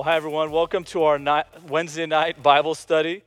Well, hi, everyone. Welcome to our night, Wednesday night Bible study.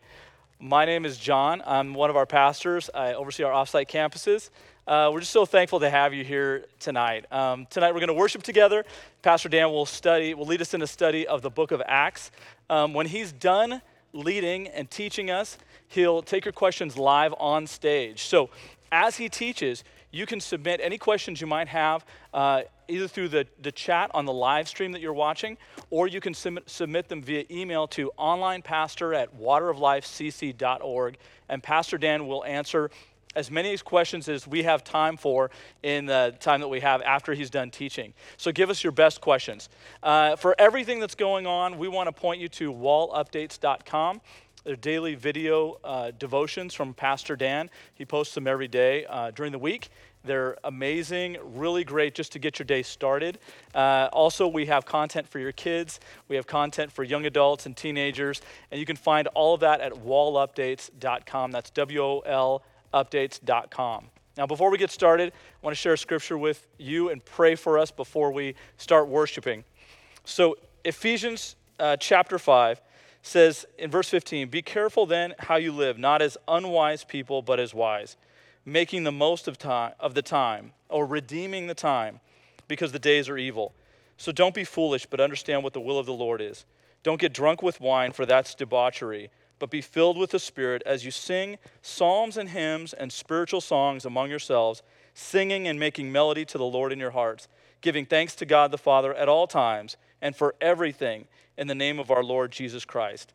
My name is John. I'm one of our pastors. I oversee our offsite campuses. Uh, we're just so thankful to have you here tonight. Um, tonight, we're going to worship together. Pastor Dan will study, will lead us in a study of the book of Acts. Um, when he's done leading and teaching us, he'll take your questions live on stage. So, as he teaches, you can submit any questions you might have uh, either through the, the chat on the live stream that you're watching, or you can submit, submit them via email to onlinepastor at wateroflifecc.org, and Pastor Dan will answer as many questions as we have time for in the time that we have after he's done teaching. So give us your best questions. Uh, for everything that's going on, we want to point you to wolupdates.com. They're daily video uh, devotions from Pastor Dan. He posts them every day uh, during the week. They're amazing, really great just to get your day started. Uh, also, we have content for your kids, we have content for young adults and teenagers, and you can find all of that at wolupdates.com. That's W O L updates.com. Now, before we get started, I want to share a scripture with you and pray for us before we start worshiping. So, Ephesians uh, chapter 5 says in verse 15, Be careful then how you live, not as unwise people, but as wise, making the most of, time, of the time, or redeeming the time, because the days are evil. So don't be foolish, but understand what the will of the Lord is. Don't get drunk with wine, for that's debauchery, but be filled with the Spirit as you sing psalms and hymns and spiritual songs among yourselves, singing and making melody to the Lord in your hearts, giving thanks to God the Father at all times and for everything in the name of our Lord Jesus Christ.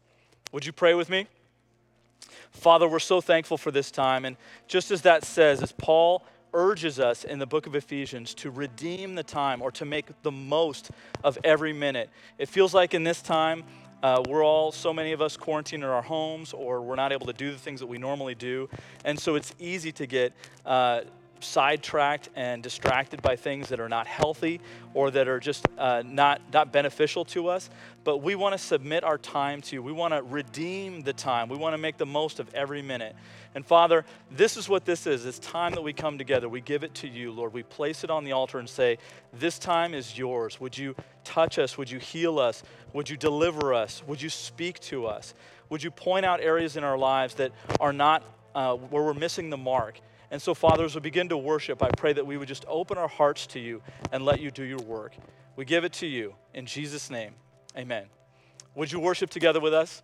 Would you pray with me? Father, we're so thankful for this time. And just as that says, as Paul urges us in the book of Ephesians to redeem the time or to make the most of every minute, it feels like in this time, uh, we're all, so many of us, quarantined in our homes, or we're not able to do the things that we normally do. And so it's easy to get uh, sidetracked and distracted by things that are not healthy or that are just uh, not, not beneficial to us. But we want to submit our time to you. We want to redeem the time. We want to make the most of every minute. And Father, this is what this is. It's time that we come together. We give it to you, Lord. We place it on the altar and say, This time is yours. Would you touch us? Would you heal us? Would you deliver us? Would you speak to us? Would you point out areas in our lives that are not, uh, where we're missing the mark? And so, Father, as we begin to worship, I pray that we would just open our hearts to you and let you do your work. We give it to you in Jesus' name. Amen. Would you worship together with us?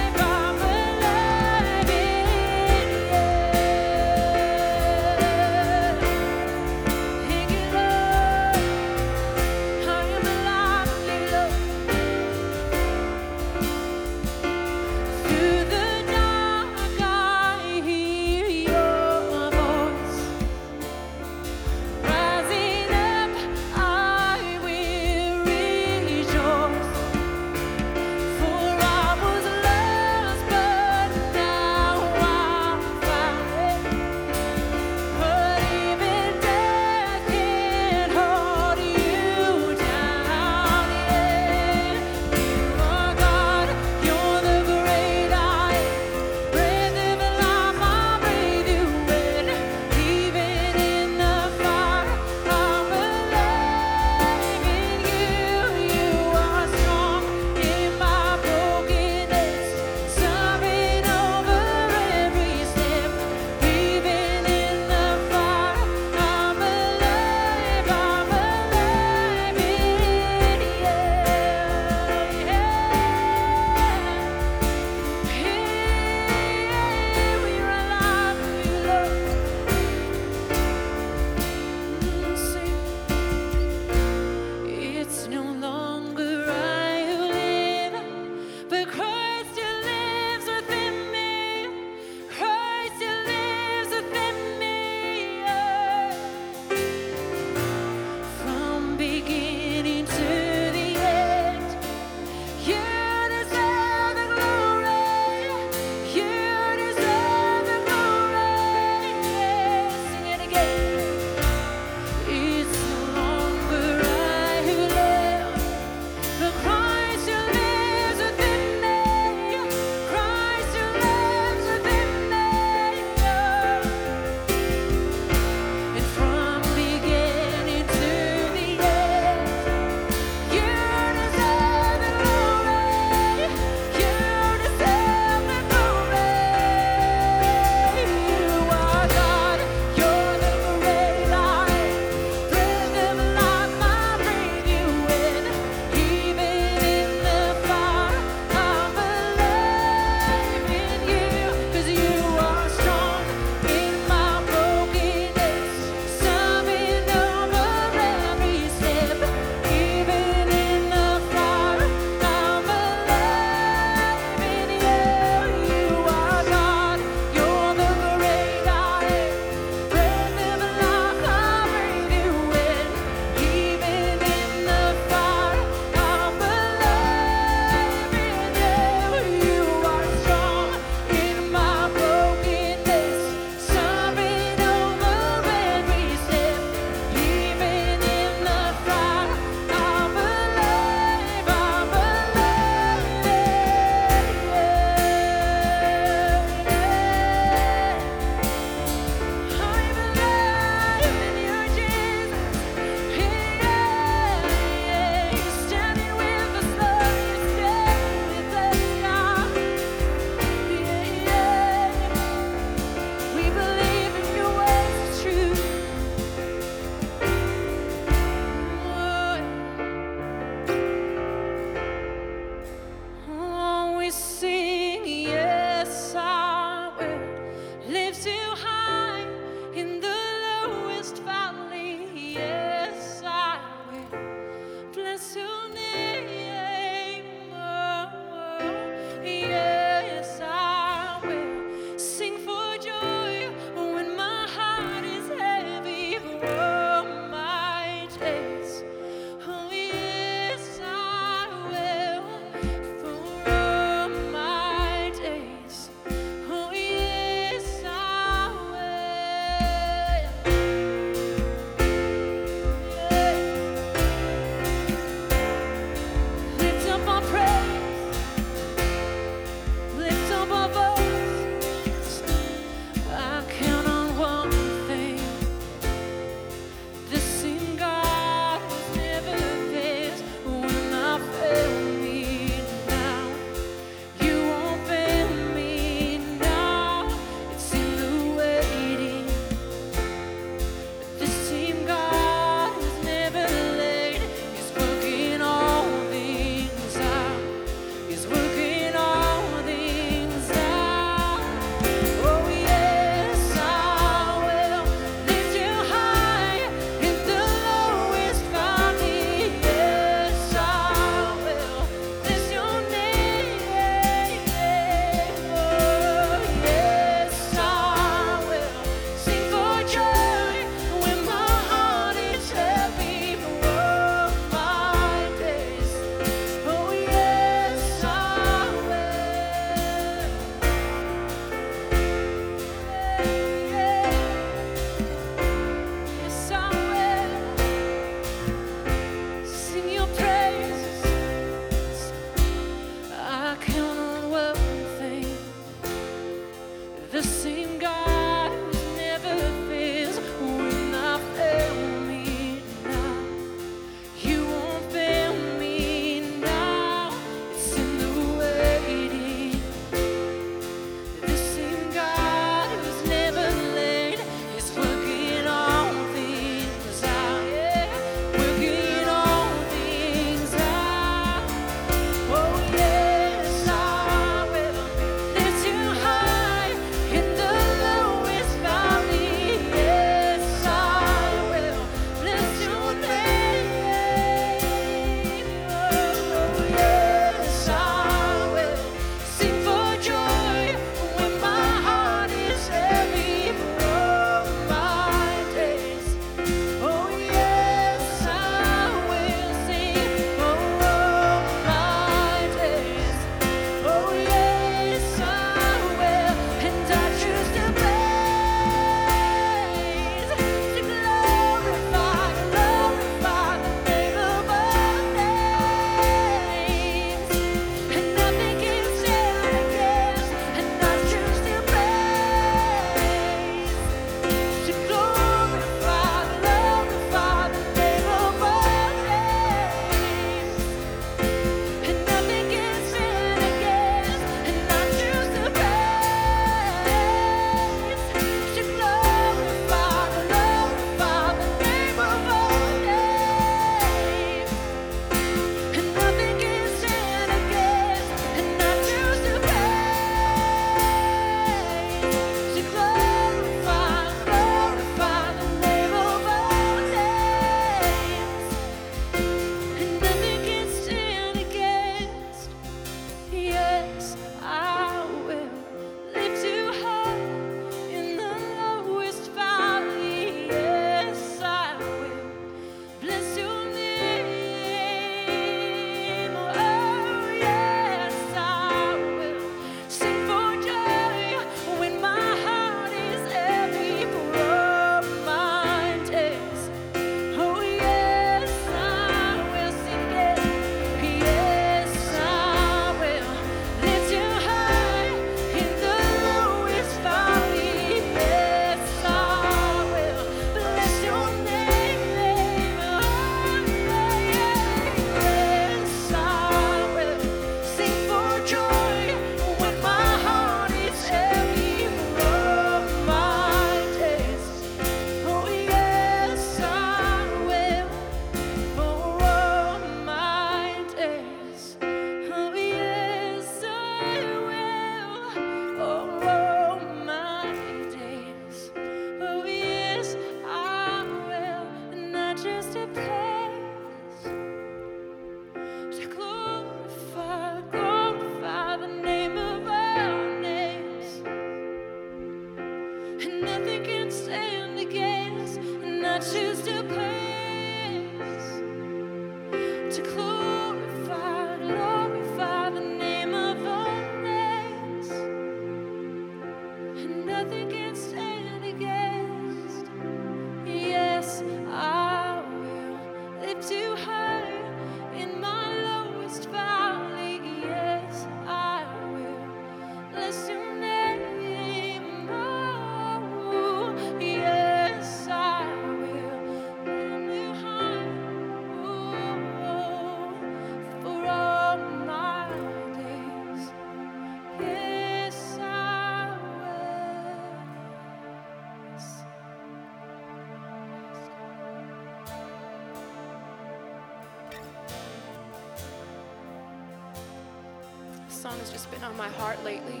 Song has just been on my heart lately.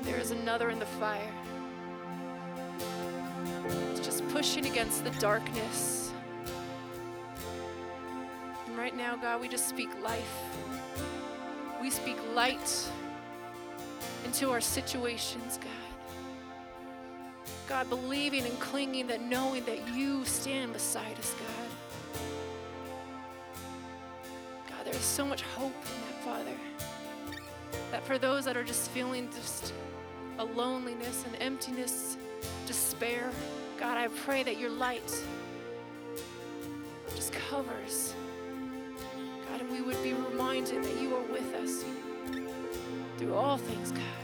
There is another in the fire. It's just pushing against the darkness. And right now, God, we just speak life. We speak light into our situations, God. God, believing and clinging that knowing that you stand beside us, God. So much hope in that, Father. That for those that are just feeling just a loneliness and emptiness, despair, God, I pray that your light just covers. God, and we would be reminded that you are with us through all things, God.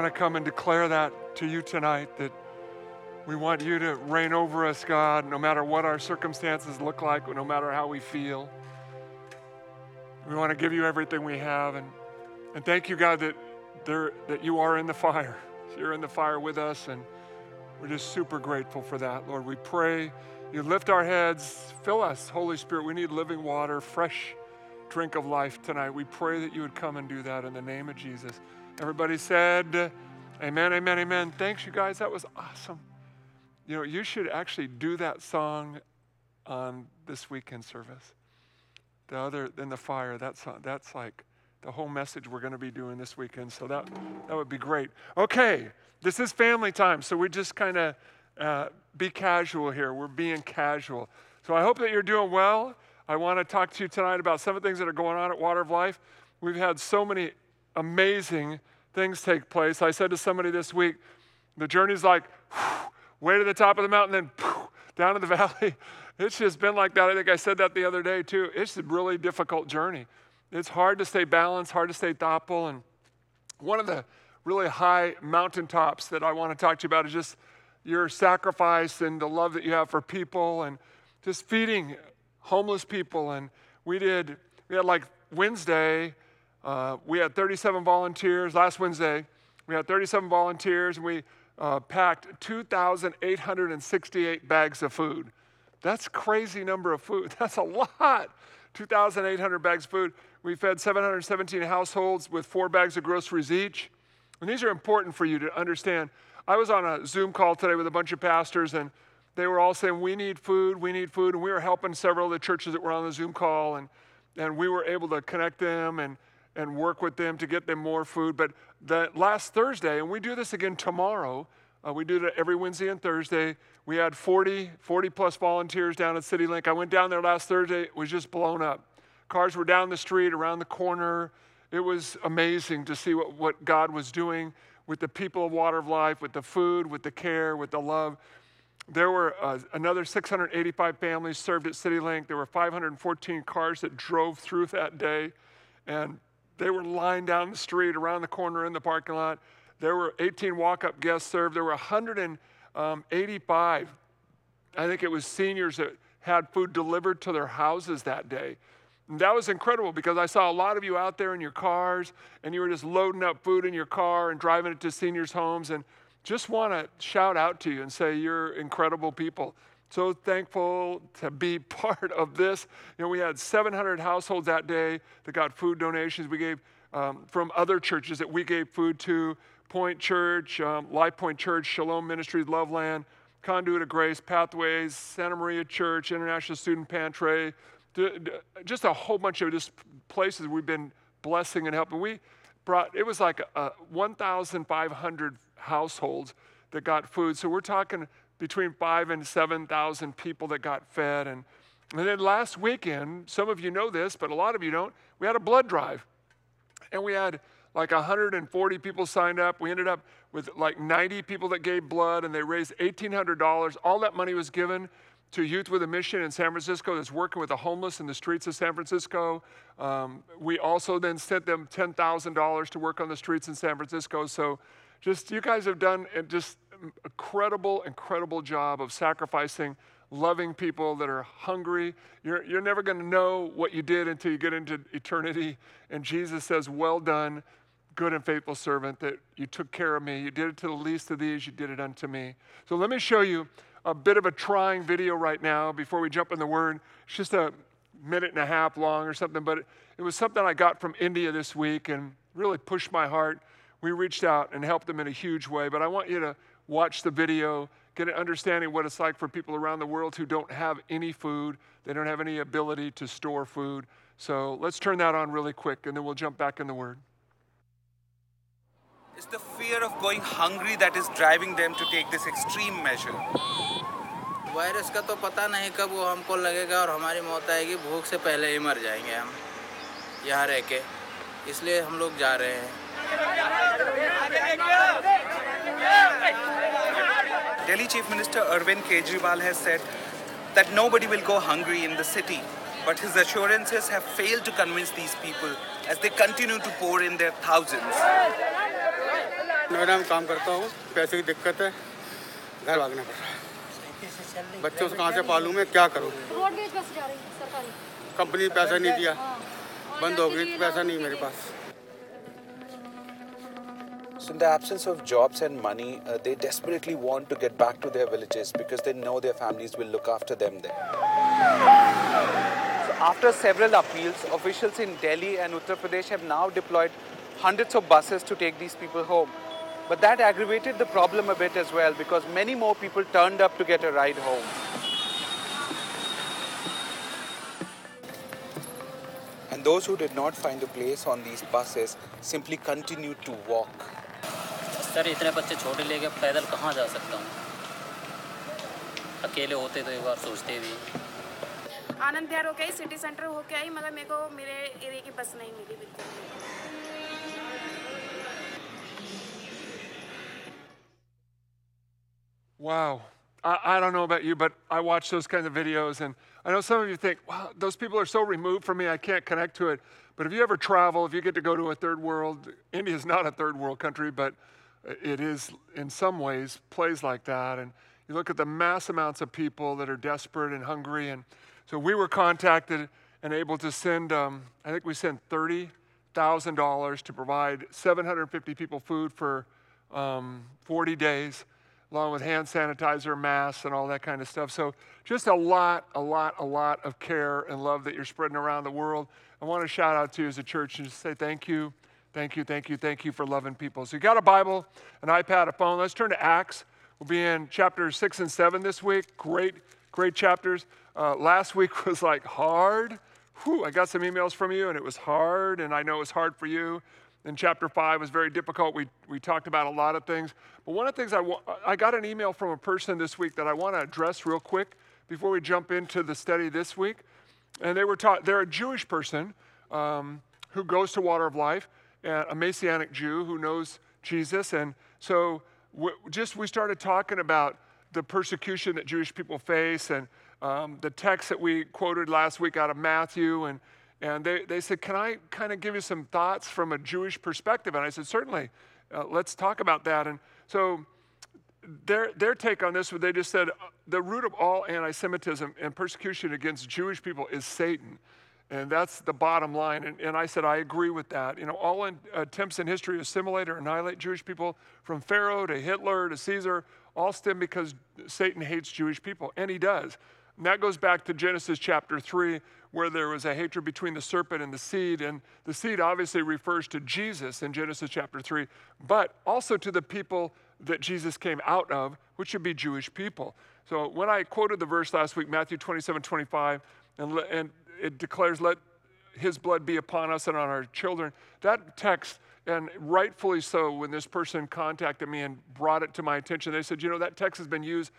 Want to come and declare that to you tonight that we want you to reign over us, God, no matter what our circumstances look like, no matter how we feel. We want to give you everything we have and, and thank you, God, that there that you are in the fire. You're in the fire with us, and we're just super grateful for that. Lord, we pray you lift our heads, fill us, Holy Spirit. We need living water, fresh drink of life tonight. We pray that you would come and do that in the name of Jesus. Everybody said, Amen, amen, amen. Thanks, you guys. That was awesome. You know, you should actually do that song on this weekend service. The other than the fire, that song, that's like the whole message we're going to be doing this weekend. So that that would be great. Okay, this is family time, so we just kind of uh, be casual here. We're being casual. So I hope that you're doing well. I want to talk to you tonight about some of the things that are going on at Water of Life. We've had so many amazing things take place. I said to somebody this week, the journey's like way to the top of the mountain, then down to the valley. It's just been like that. I think I said that the other day too. It's a really difficult journey. It's hard to stay balanced, hard to stay thoughtful. And one of the really high mountaintops that I want to talk to you about is just your sacrifice and the love that you have for people and just feeding homeless people. And we did, we had like Wednesday, uh, we had 37 volunteers. Last Wednesday, we had 37 volunteers and we uh, packed 2,868 bags of food. That's crazy number of food. That's a lot. 2,800 bags of food. We fed 717 households with four bags of groceries each. And these are important for you to understand. I was on a Zoom call today with a bunch of pastors, and they were all saying, We need food, we need food. And we were helping several of the churches that were on the Zoom call, and, and we were able to connect them and, and work with them to get them more food. But the last Thursday, and we do this again tomorrow, uh, we do it every Wednesday and Thursday. We had 40, 40 plus volunteers down at CityLink. I went down there last Thursday, it was just blown up. Cars were down the street, around the corner. It was amazing to see what, what God was doing with the people of Water of Life, with the food, with the care, with the love. There were uh, another 685 families served at CityLink. There were 514 cars that drove through that day, and they were lined down the street, around the corner, in the parking lot. There were 18 walk up guests served. There were 185, um, I think it was seniors that had food delivered to their houses that day. And that was incredible because I saw a lot of you out there in your cars and you were just loading up food in your car and driving it to seniors' homes. And just want to shout out to you and say you're incredible people. So thankful to be part of this. You know, we had 700 households that day that got food donations. We gave um, from other churches that we gave food to Point Church, um, Life Point Church, Shalom Ministries, Loveland, Conduit of Grace, Pathways, Santa Maria Church, International Student Pantry, just a whole bunch of just places we've been blessing and helping. We brought, it was like uh, 1,500 households that got food. So we're talking between five and 7,000 people that got fed. And, and then last weekend, some of you know this, but a lot of you don't, we had a blood drive. And we had like 140 people signed up. We ended up with like 90 people that gave blood, and they raised $1,800. All that money was given to Youth with a Mission in San Francisco that's working with the homeless in the streets of San Francisco. Um, we also then sent them $10,000 to work on the streets in San Francisco. So just you guys have done just incredible, incredible job of sacrificing, loving people that are hungry. You're, you're never going to know what you did until you get into eternity. And Jesus says, Well done, good and faithful servant, that you took care of me. You did it to the least of these, you did it unto me. So let me show you a bit of a trying video right now before we jump in the word. It's just a minute and a half long or something, but it, it was something I got from India this week and really pushed my heart. We reached out and helped them in a huge way, but I want you to watch the video, get an understanding of what it's like for people around the world who don't have any food, they don't have any ability to store food. So let's turn that on really quick and then we'll jump back in the word. It's the fear of going hungry that is driving them to take this extreme measure. Virus का तो पता नहीं कब वो हमको लगेगा और हमारी मौत आएगी भूख से पहले ही मर जाएंगे हम यहाँ रह के इसलिए हम लोग जा रहे हैं Delhi Chief Minister Arvind Kejriwal has said that nobody will go hungry in the city, but his assurances have failed to convince these people as they continue to pour in their thousands. Noida में काम करता हूँ पैसे की दिक्कत है घर भागना पड़ रहा है बच्चों से कहाँ से पालूँ मैं क्या करूँ रोडवेज बस जा रही है सरकारी कंपनी ने पैसा नहीं दिया बंद हो गई पैसा नहीं मेरे पास So, in the absence of jobs and money, uh, they desperately want to get back to their villages because they know their families will look after them there. So after several appeals, officials in Delhi and Uttar Pradesh have now deployed hundreds of buses to take these people home. But that aggravated the problem a bit as well because many more people turned up to get a ride home. And those who did not find a place on these buses simply continued to walk. Sir इतने बच्चे छोटे लेके पैदल कहाँ जा सकता हूँ अकेले होते तो एक बार सोचते भी आनंद विहार होके आई सिटी सेंटर होके आई मगर मेरे को मेरे एरिया की बस नहीं मिली बिल्कुल Wow. I, I don't know about you, but I watch those kinds of videos, and I know some of you think, wow, those people are so removed from me, I can't connect to it. But if you ever travel, if you get to go to a third world, India is not a third world country, but it is in some ways plays like that. And you look at the mass amounts of people that are desperate and hungry. And so we were contacted and able to send, um, I think we sent $30,000 to provide 750 people food for um, 40 days along with hand sanitizer, masks, and all that kind of stuff. So, just a lot, a lot, a lot of care and love that you're spreading around the world. I want to shout out to you as a church and just say thank you, thank you, thank you, thank you for loving people. So, you got a Bible, an iPad, a phone. Let's turn to Acts. We'll be in chapters six and seven this week. Great, great chapters. Uh, last week was like hard. Whew, I got some emails from you, and it was hard, and I know it was hard for you in chapter 5 was very difficult. We, we talked about a lot of things. But one of the things I, wa- I got an email from a person this week that I want to address real quick before we jump into the study this week. And they were taught, they're a Jewish person um, who goes to Water of Life, and a Messianic Jew who knows Jesus. And so w- just we started talking about the persecution that Jewish people face and um, the text that we quoted last week out of Matthew and and they, they said, Can I kind of give you some thoughts from a Jewish perspective? And I said, Certainly, uh, let's talk about that. And so their, their take on this, would they just said, The root of all anti Semitism and persecution against Jewish people is Satan. And that's the bottom line. And, and I said, I agree with that. You know, all in, attempts in history to assimilate or annihilate Jewish people, from Pharaoh to Hitler to Caesar, all stem because Satan hates Jewish people, and he does. And that goes back to Genesis chapter 3, where there was a hatred between the serpent and the seed. And the seed obviously refers to Jesus in Genesis chapter 3, but also to the people that Jesus came out of, which would be Jewish people. So when I quoted the verse last week, Matthew 27 25, and, and it declares, Let his blood be upon us and on our children, that text, and rightfully so, when this person contacted me and brought it to my attention, they said, You know, that text has been used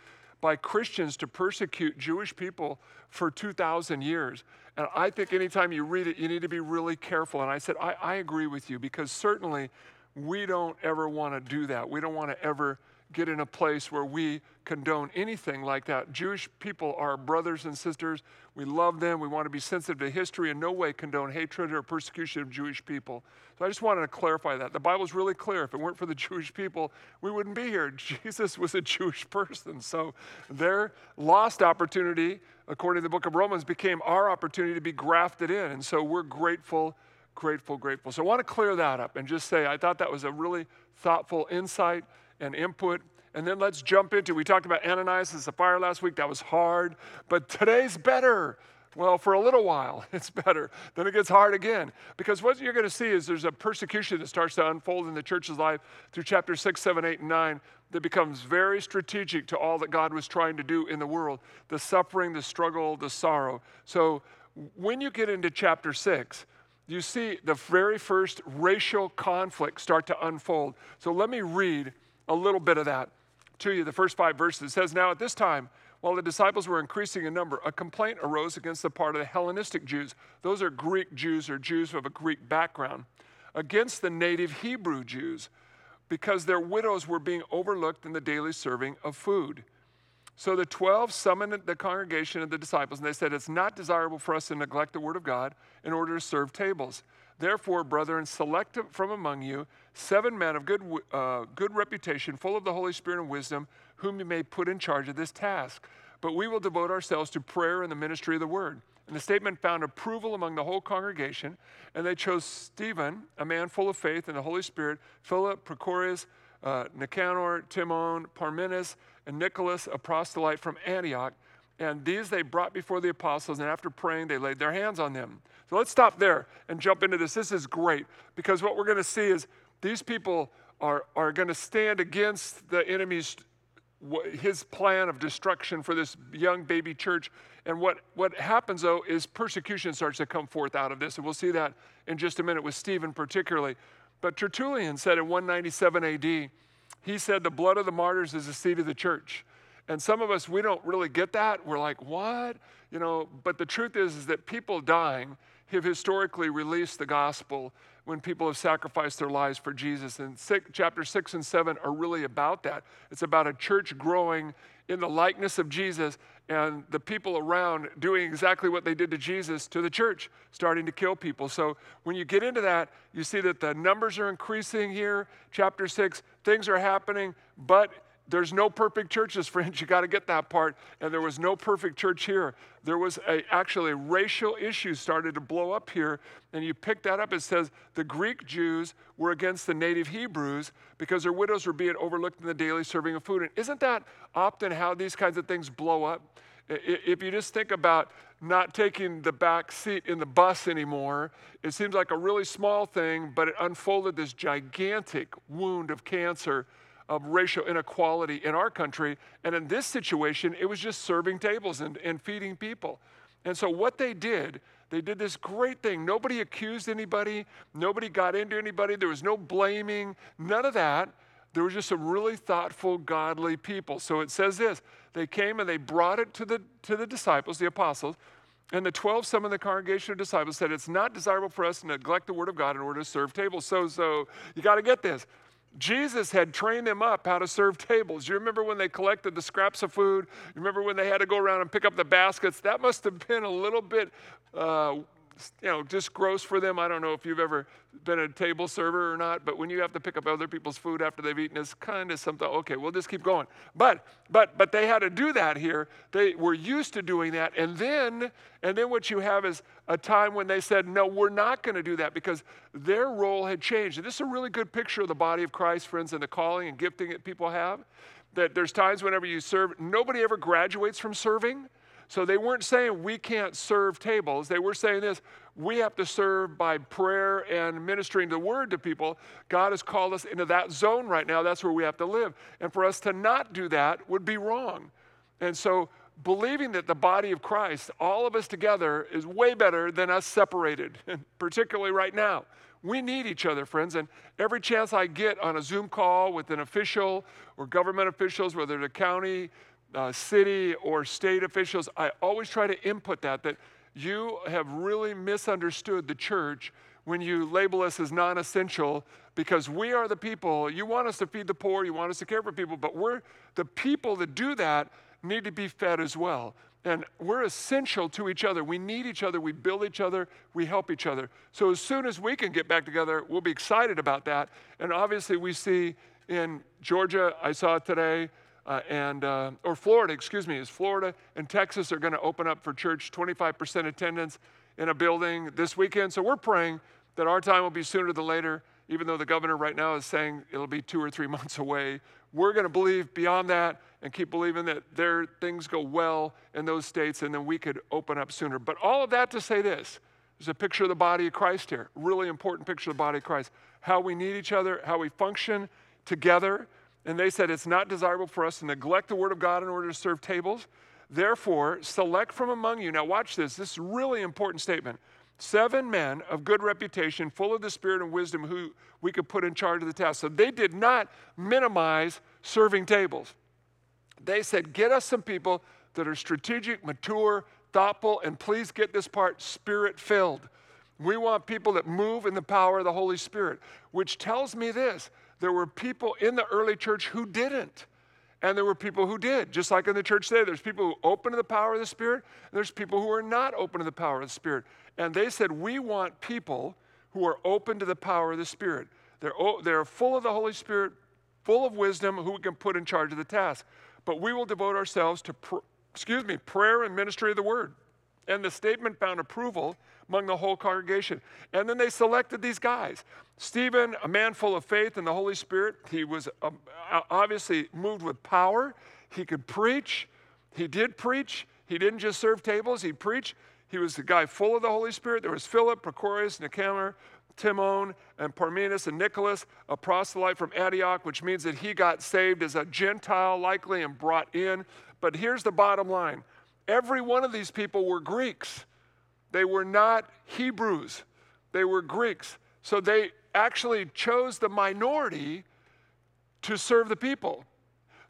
by Christians to persecute Jewish people for 2,000 years. And I think anytime you read it, you need to be really careful. And I said, I, I agree with you because certainly we don't ever want to do that. We don't want to ever get in a place where we condone anything like that. Jewish people are brothers and sisters. We love them. We want to be sensitive to history. In no way condone hatred or persecution of Jewish people. So I just wanted to clarify that. The Bible is really clear. If it weren't for the Jewish people, we wouldn't be here. Jesus was a Jewish person. So their lost opportunity, according to the book of Romans, became our opportunity to be grafted in. And so we're grateful grateful, grateful. So I want to clear that up and just say I thought that was a really thoughtful insight and input. And then let's jump into we talked about Ananias and Sapphira last week. That was hard, but today's better. Well, for a little while, it's better. Then it gets hard again. Because what you're going to see is there's a persecution that starts to unfold in the church's life through chapter 6, 7, 8, and 9 that becomes very strategic to all that God was trying to do in the world the suffering, the struggle, the sorrow. So when you get into chapter 6, you see the very first racial conflict start to unfold. So let me read a little bit of that to you. The first five verses it says, Now at this time, While the disciples were increasing in number, a complaint arose against the part of the Hellenistic Jews. Those are Greek Jews or Jews of a Greek background, against the native Hebrew Jews, because their widows were being overlooked in the daily serving of food. So the 12 summoned the congregation of the disciples, and they said, It's not desirable for us to neglect the word of God in order to serve tables. Therefore, brethren, select from among you seven men of good, uh, good reputation, full of the Holy Spirit and wisdom, whom you may put in charge of this task. But we will devote ourselves to prayer and the ministry of the word. And the statement found approval among the whole congregation, and they chose Stephen, a man full of faith and the Holy Spirit, Philip, Prochorus, uh, Nicanor, Timon, Parmenas, and Nicholas, a proselyte from Antioch. And these they brought before the apostles, and after praying, they laid their hands on them. So let's stop there and jump into this. This is great because what we're going to see is these people are, are going to stand against the enemy's his plan of destruction for this young baby church. And what, what happens, though, is persecution starts to come forth out of this. And we'll see that in just a minute with Stephen, particularly. But Tertullian said in 197 AD, he said, The blood of the martyrs is the seed of the church. And some of us, we don't really get that. We're like, what? You know, but the truth is, is that people dying have historically released the gospel when people have sacrificed their lives for Jesus. And six, chapter six and seven are really about that. It's about a church growing in the likeness of Jesus and the people around doing exactly what they did to Jesus to the church, starting to kill people. So when you get into that, you see that the numbers are increasing here. Chapter six, things are happening, but there's no perfect churches, friends. You got to get that part. And there was no perfect church here. There was a, actually a racial issue started to blow up here. And you pick that up. It says the Greek Jews were against the native Hebrews because their widows were being overlooked in the daily serving of food. And isn't that often how these kinds of things blow up? If you just think about not taking the back seat in the bus anymore, it seems like a really small thing, but it unfolded this gigantic wound of cancer of racial inequality in our country. And in this situation, it was just serving tables and, and feeding people. And so, what they did, they did this great thing. Nobody accused anybody, nobody got into anybody, there was no blaming, none of that. There was just some really thoughtful, godly people. So it says this they came and they brought it to the, to the disciples, the apostles. And the 12 some of the congregation of disciples said, It's not desirable for us to neglect the word of God in order to serve tables. So, so you got to get this. Jesus had trained them up how to serve tables. You remember when they collected the scraps of food? You remember when they had to go around and pick up the baskets? That must have been a little bit uh, you know, just gross for them. I don't know if you've ever been a table server or not, but when you have to pick up other people's food after they've eaten, it's kind of something. Okay, we'll just keep going. But but but they had to do that here. They were used to doing that, and then and then what you have is a time when they said, no, we're not going to do that because their role had changed. And this is a really good picture of the body of Christ, friends, and the calling and gifting that people have. That there's times whenever you serve, nobody ever graduates from serving. So they weren't saying we can't serve tables. They were saying this we have to serve by prayer and ministering the word to people. God has called us into that zone right now. That's where we have to live. And for us to not do that would be wrong. And so believing that the body of Christ, all of us together, is way better than us separated, particularly right now. We need each other, friends. And every chance I get on a Zoom call with an official or government officials, whether the county, uh, city or state officials, I always try to input that, that you have really misunderstood the church when you label us as non essential because we are the people. You want us to feed the poor, you want us to care for people, but we're the people that do that need to be fed as well. And we're essential to each other. We need each other. We build each other. We help each other. So as soon as we can get back together, we'll be excited about that. And obviously, we see in Georgia, I saw today, uh, and uh, or Florida, excuse me, is Florida and Texas are going to open up for church 25% attendance in a building this weekend. So we're praying that our time will be sooner than later, even though the governor right now is saying it'll be two or three months away. We're going to believe beyond that and keep believing that their things go well in those states, and then we could open up sooner. But all of that to say this. There's a picture of the body of Christ here. Really important picture of the body of Christ. How we need each other, how we function together, and they said, It's not desirable for us to neglect the word of God in order to serve tables. Therefore, select from among you. Now, watch this. This is really important statement. Seven men of good reputation, full of the spirit and wisdom, who we could put in charge of the task. So they did not minimize serving tables. They said, Get us some people that are strategic, mature, thoughtful, and please get this part spirit filled. We want people that move in the power of the Holy Spirit, which tells me this there were people in the early church who didn't. And there were people who did, just like in the church today. There's people who open to the power of the Spirit, and there's people who are not open to the power of the Spirit. And they said, We want people who are open to the power of the Spirit. They're, they're full of the Holy Spirit, full of wisdom, who we can put in charge of the task. But we will devote ourselves to, pr- excuse me, prayer and ministry of the word. And the statement found approval among the whole congregation. And then they selected these guys. Stephen, a man full of faith and the Holy Spirit, he was um, obviously moved with power. He could preach. He did preach. He didn't just serve tables, he preached. He was the guy full of the Holy Spirit. There was Philip, Prochorus, Nicanor, Timon, and Parmenas, and Nicholas, a proselyte from Antioch, which means that he got saved as a Gentile, likely, and brought in. But here's the bottom line every one of these people were Greeks. They were not Hebrews, they were Greeks. So they actually chose the minority to serve the people.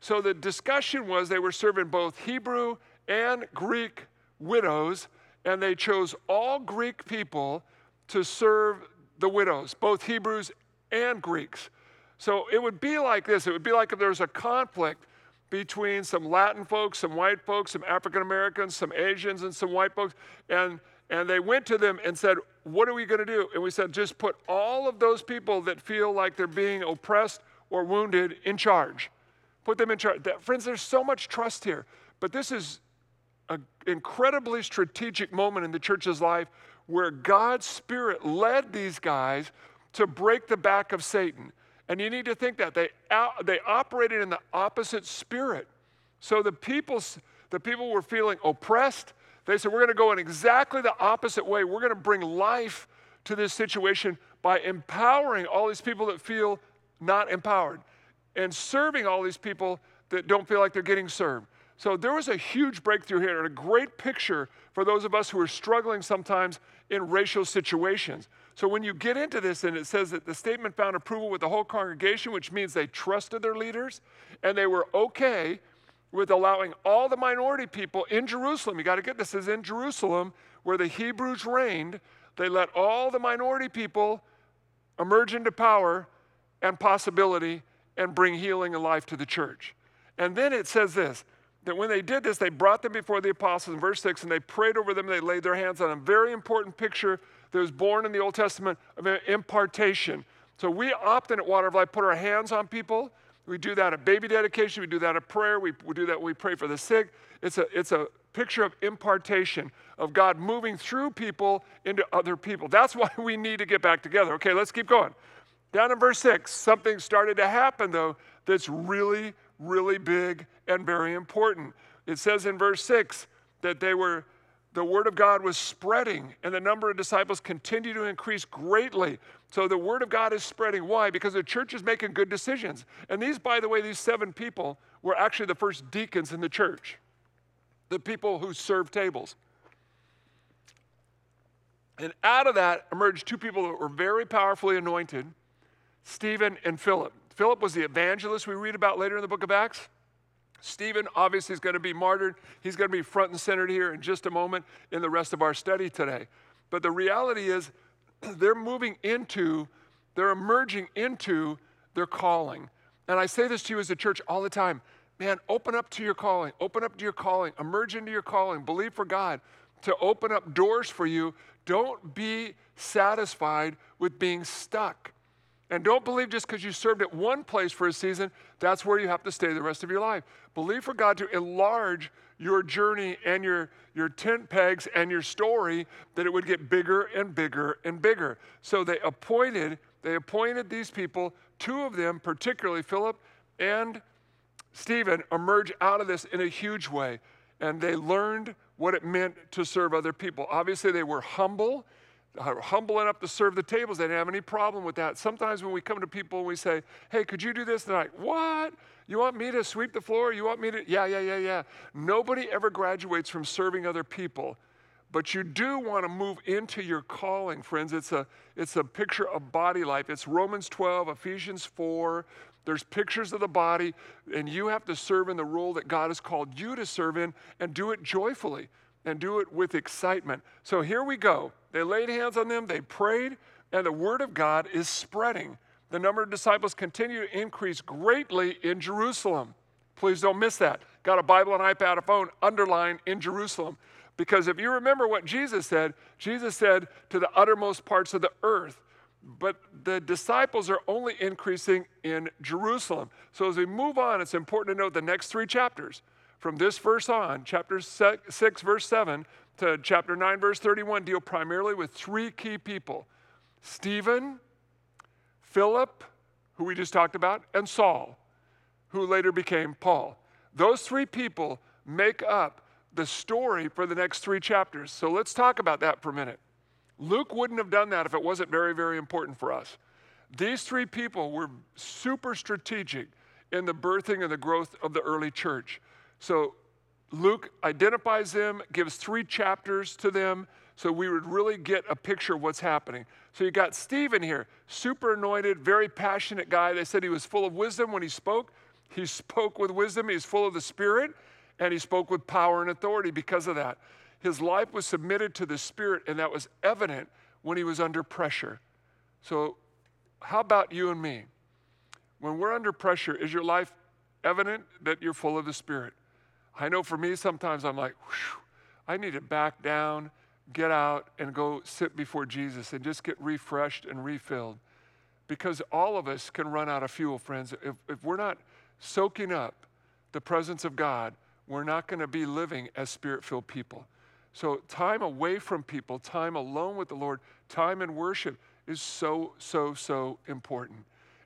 So the discussion was they were serving both Hebrew and Greek widows, and they chose all Greek people to serve the widows, both Hebrews and Greeks. So it would be like this it would be like if there was a conflict between some Latin folks, some white folks, some African Americans, some Asians, and some white folks, and and they went to them and said, What are we going to do? And we said, Just put all of those people that feel like they're being oppressed or wounded in charge. Put them in charge. That, friends, there's so much trust here. But this is an incredibly strategic moment in the church's life where God's Spirit led these guys to break the back of Satan. And you need to think that they, out, they operated in the opposite spirit. So the people, the people were feeling oppressed they said, We're going to go in exactly the opposite way. We're going to bring life to this situation by empowering all these people that feel not empowered and serving all these people that don't feel like they're getting served. So there was a huge breakthrough here and a great picture for those of us who are struggling sometimes in racial situations. So when you get into this and it says that the statement found approval with the whole congregation, which means they trusted their leaders and they were okay with allowing all the minority people in Jerusalem, you got to get this, is in Jerusalem where the Hebrews reigned, they let all the minority people emerge into power and possibility and bring healing and life to the church. And then it says this that when they did this, they brought them before the apostles in verse 6 and they prayed over them, and they laid their hands on them. Very important picture that was born in the Old Testament of impartation. So we often at Water of Life put our hands on people we do that at baby dedication, we do that at prayer, we, we do that we pray for the sick. It's a, it's a picture of impartation, of God moving through people into other people. That's why we need to get back together. Okay, let's keep going. Down in verse 6, something started to happen though that's really, really big and very important. It says in verse 6 that they were the word of God was spreading and the number of disciples continued to increase greatly. So the word of God is spreading. Why? Because the church is making good decisions. And these, by the way, these seven people were actually the first deacons in the church, the people who served tables. And out of that emerged two people that were very powerfully anointed Stephen and Philip. Philip was the evangelist we read about later in the book of Acts. Stephen obviously is going to be martyred. He's going to be front and center here in just a moment in the rest of our study today. But the reality is, they're moving into, they're emerging into their calling. And I say this to you as a church all the time man, open up to your calling, open up to your calling, emerge into your calling, believe for God to open up doors for you. Don't be satisfied with being stuck. And don't believe just because you served at one place for a season, that's where you have to stay the rest of your life. Believe for God to enlarge your journey and your, your tent pegs and your story that it would get bigger and bigger and bigger. So they appointed, they appointed these people, two of them, particularly Philip and Stephen, emerge out of this in a huge way. And they learned what it meant to serve other people. Obviously, they were humble humble enough to serve the tables. They didn't have any problem with that. Sometimes when we come to people and we say, hey, could you do this? They're like, what? You want me to sweep the floor? You want me to? Yeah, yeah, yeah, yeah. Nobody ever graduates from serving other people. But you do want to move into your calling, friends. It's a, it's a picture of body life. It's Romans 12, Ephesians 4, There's pictures of the body, and you have to serve in the role that God has called you to serve in and do it joyfully and do it with excitement. So here we go. They laid hands on them, they prayed, and the word of God is spreading. The number of disciples continue to increase greatly in Jerusalem. Please don't miss that. Got a Bible, an iPad, a phone, underline in Jerusalem. Because if you remember what Jesus said, Jesus said to the uttermost parts of the earth. But the disciples are only increasing in Jerusalem. So as we move on, it's important to note the next three chapters. From this verse on, chapter 6, verse 7 to chapter 9, verse 31, deal primarily with three key people Stephen, Philip, who we just talked about, and Saul, who later became Paul. Those three people make up the story for the next three chapters. So let's talk about that for a minute. Luke wouldn't have done that if it wasn't very, very important for us. These three people were super strategic in the birthing and the growth of the early church. So Luke identifies them, gives three chapters to them, so we would really get a picture of what's happening. So you got Stephen here, super anointed, very passionate guy. They said he was full of wisdom when he spoke. He spoke with wisdom, he's full of the Spirit, and he spoke with power and authority because of that. His life was submitted to the Spirit, and that was evident when he was under pressure. So, how about you and me? When we're under pressure, is your life evident that you're full of the Spirit? I know for me, sometimes I'm like, I need to back down, get out, and go sit before Jesus and just get refreshed and refilled. Because all of us can run out of fuel, friends. If, if we're not soaking up the presence of God, we're not going to be living as spirit filled people. So, time away from people, time alone with the Lord, time in worship is so, so, so important.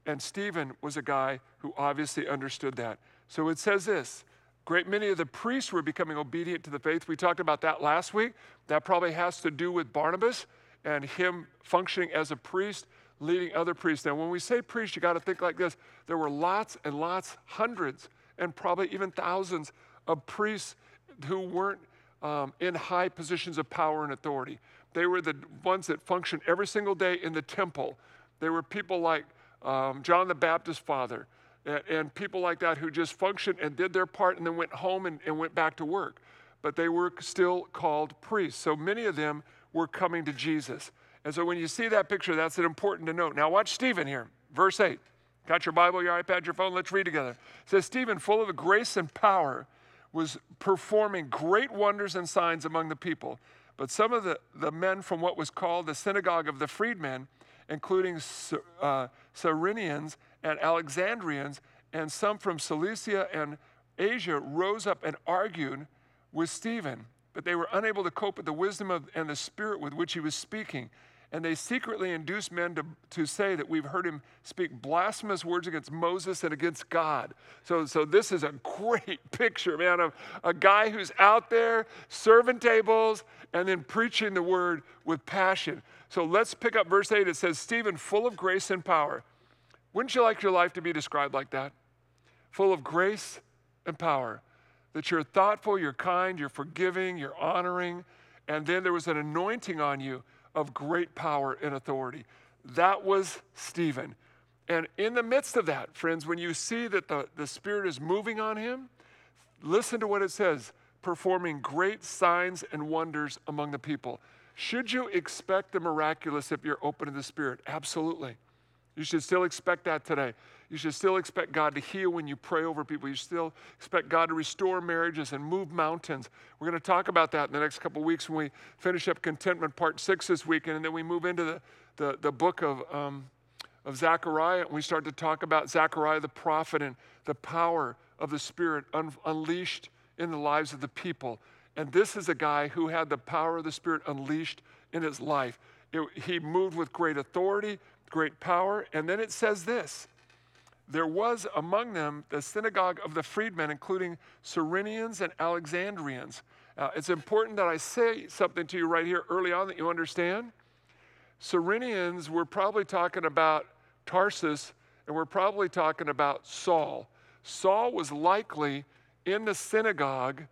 And Stephen was a guy who obviously understood that. So it says this great many of the priests were becoming obedient to the faith. We talked about that last week. That probably has to do with Barnabas and him functioning as a priest, leading other priests. Now, when we say priest, you got to think like this there were lots and lots, hundreds, and probably even thousands of priests who weren't um, in high positions of power and authority. They were the ones that functioned every single day in the temple. They were people like um, John the Baptist's father and, people like that who just functioned and did their part and then went home and, and went back to work. But they were still called priests. So many of them were coming to Jesus. And so when you see that picture, that's important to note. Now, watch Stephen here, verse 8. Got your Bible, your iPad, your phone? Let's read together. It says, Stephen, full of grace and power, was performing great wonders and signs among the people. But some of the, the men from what was called the synagogue of the freedmen, including uh, Cyrenians and Alexandrians, and some from Cilicia and Asia, rose up and argued with Stephen. But they were unable to cope with the wisdom of, and the spirit with which he was speaking. And they secretly induced men to, to say that we've heard him speak blasphemous words against Moses and against God. So, so this is a great picture, man, of a guy who's out there serving tables and then preaching the word with passion. So let's pick up verse 8. It says, Stephen, full of grace and power. Wouldn't you like your life to be described like that? Full of grace and power. That you're thoughtful, you're kind, you're forgiving, you're honoring, and then there was an anointing on you of great power and authority. That was Stephen. And in the midst of that, friends, when you see that the, the Spirit is moving on him, listen to what it says performing great signs and wonders among the people. Should you expect the miraculous if you're open to the Spirit? Absolutely. You should still expect that today. You should still expect God to heal when you pray over people. You still expect God to restore marriages and move mountains. We're going to talk about that in the next couple weeks when we finish up contentment part six this weekend, and then we move into the, the, the book of, um, of Zechariah, and we start to talk about Zechariah the prophet and the power of the Spirit un- unleashed in the lives of the people. And this is a guy who had the power of the Spirit unleashed in his life. It, he moved with great authority, great power. And then it says this there was among them the synagogue of the freedmen, including Cyrenians and Alexandrians. Uh, it's important that I say something to you right here early on that you understand. Cyrenians were probably talking about Tarsus, and we're probably talking about Saul. Saul was likely in the synagogue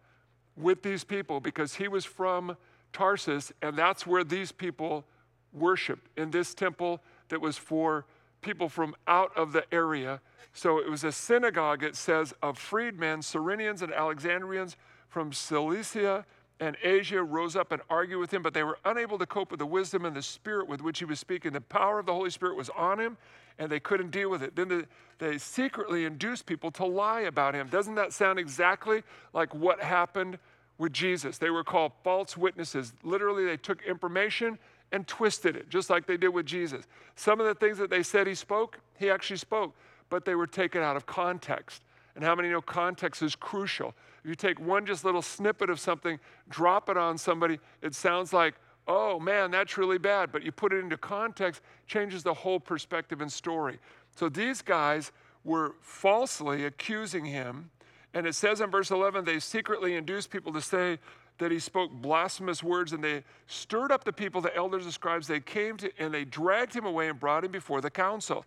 with these people because he was from Tarsus, and that's where these people worshiped in this temple that was for people from out of the area. So it was a synagogue, it says, of freedmen, Cyrenians and Alexandrians from Cilicia and Asia rose up and argued with him, but they were unable to cope with the wisdom and the spirit with which he was speaking. The power of the Holy Spirit was on him, and they couldn't deal with it. Then the, they secretly induced people to lie about him. Doesn't that sound exactly like what happened with Jesus? They were called false witnesses. Literally, they took information and twisted it, just like they did with Jesus. Some of the things that they said he spoke, he actually spoke, but they were taken out of context. And how many know context is crucial? If you take one just little snippet of something, drop it on somebody, it sounds like, oh man, that's really bad. But you put it into context, changes the whole perspective and story. So these guys were falsely accusing him. And it says in verse 11, they secretly induced people to say that he spoke blasphemous words, and they stirred up the people, the elders and scribes. They came to, and they dragged him away and brought him before the council.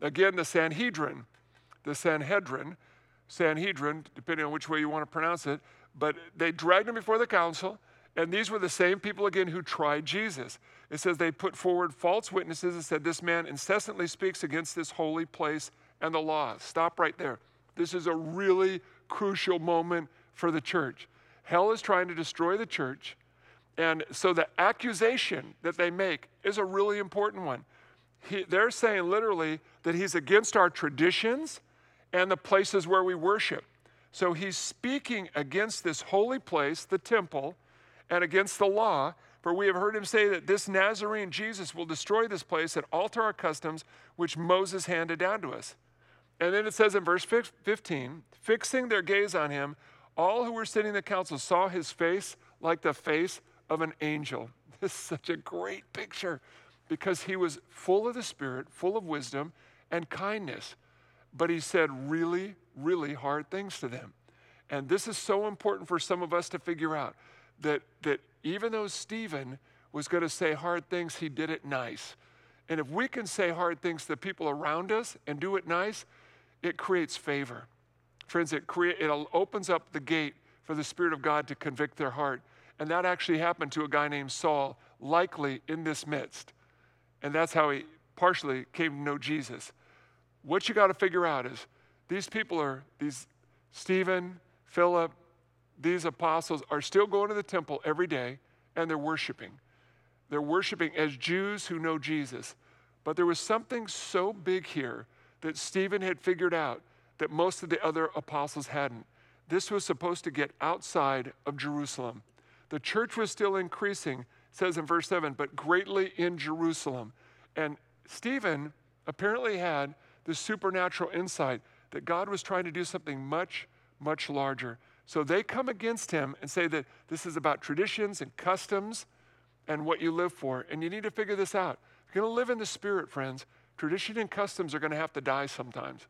Again, the Sanhedrin, the Sanhedrin, Sanhedrin, depending on which way you want to pronounce it, but they dragged him before the council, and these were the same people again who tried Jesus. It says they put forward false witnesses and said, This man incessantly speaks against this holy place and the law. Stop right there. This is a really crucial moment for the church. Hell is trying to destroy the church. And so the accusation that they make is a really important one. He, they're saying literally that he's against our traditions and the places where we worship. So he's speaking against this holy place, the temple, and against the law. For we have heard him say that this Nazarene Jesus will destroy this place and alter our customs which Moses handed down to us. And then it says in verse 15, fixing their gaze on him, all who were sitting in the council saw his face like the face of an angel. This is such a great picture because he was full of the Spirit, full of wisdom and kindness but he said really, really hard things to them. And this is so important for some of us to figure out that, that even though Stephen was going to say hard things, he did it nice. And if we can say hard things to people around us and do it nice, it creates favor. Friends, it, create, it opens up the gate for the Spirit of God to convict their heart. And that actually happened to a guy named Saul, likely in this midst. And that's how he partially came to know Jesus what you got to figure out is these people are, these Stephen, Philip, these apostles are still going to the temple every day and they're worshiping. They're worshiping as Jews who know Jesus. But there was something so big here that Stephen had figured out that most of the other apostles hadn't. This was supposed to get outside of Jerusalem. The church was still increasing, says in verse 7, but greatly in Jerusalem. And Stephen apparently had the supernatural insight that God was trying to do something much, much larger. So they come against him and say that this is about traditions and customs and what you live for. And you need to figure this out. You're going to live in the spirit, friends. Tradition and customs are going to have to die sometimes.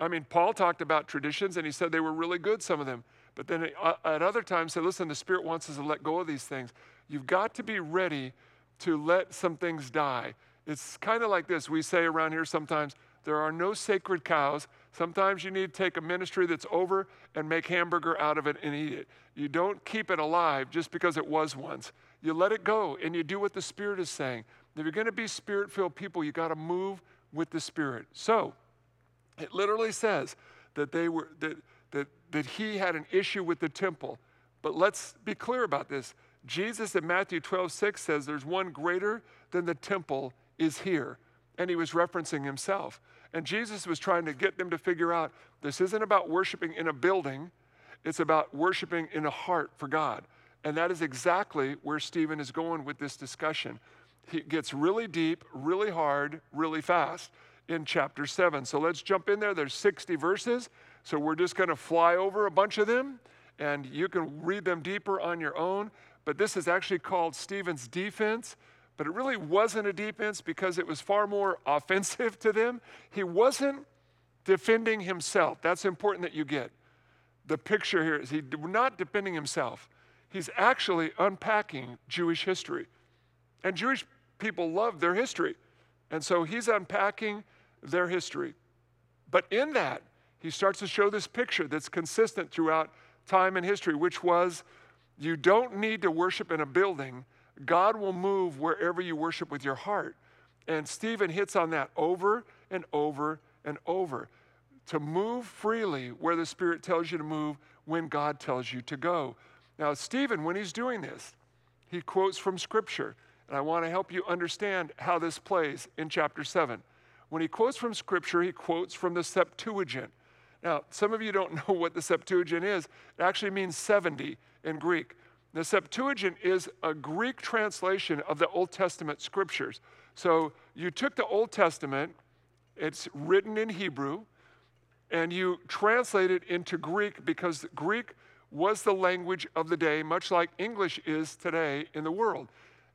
I mean, Paul talked about traditions and he said they were really good, some of them. But then at other times said, listen, the Spirit wants us to let go of these things. You've got to be ready to let some things die. It's kind of like this. We say around here sometimes, there are no sacred cows. Sometimes you need to take a ministry that's over and make hamburger out of it and eat it. You don't keep it alive just because it was once. You let it go and you do what the Spirit is saying. If you're going to be spirit filled people, you got to move with the Spirit. So, it literally says that they were that, that that he had an issue with the temple. But let's be clear about this. Jesus in Matthew 12, 6 says there's one greater than the temple is here. And he was referencing himself. And Jesus was trying to get them to figure out this isn't about worshiping in a building, it's about worshiping in a heart for God. And that is exactly where Stephen is going with this discussion. He gets really deep, really hard, really fast in chapter 7. So let's jump in there. There's 60 verses. So we're just going to fly over a bunch of them and you can read them deeper on your own. But this is actually called Stephen's defense but it really wasn't a defense because it was far more offensive to them. He wasn't defending himself. That's important that you get. The picture here is he's not defending himself. He's actually unpacking Jewish history. And Jewish people love their history. And so he's unpacking their history. But in that, he starts to show this picture that's consistent throughout time and history, which was you don't need to worship in a building God will move wherever you worship with your heart. And Stephen hits on that over and over and over to move freely where the Spirit tells you to move when God tells you to go. Now, Stephen, when he's doing this, he quotes from Scripture. And I want to help you understand how this plays in chapter 7. When he quotes from Scripture, he quotes from the Septuagint. Now, some of you don't know what the Septuagint is. It actually means 70 in Greek. The Septuagint is a Greek translation of the Old Testament scriptures. So you took the Old Testament, it's written in Hebrew, and you translate it into Greek because Greek was the language of the day, much like English is today in the world.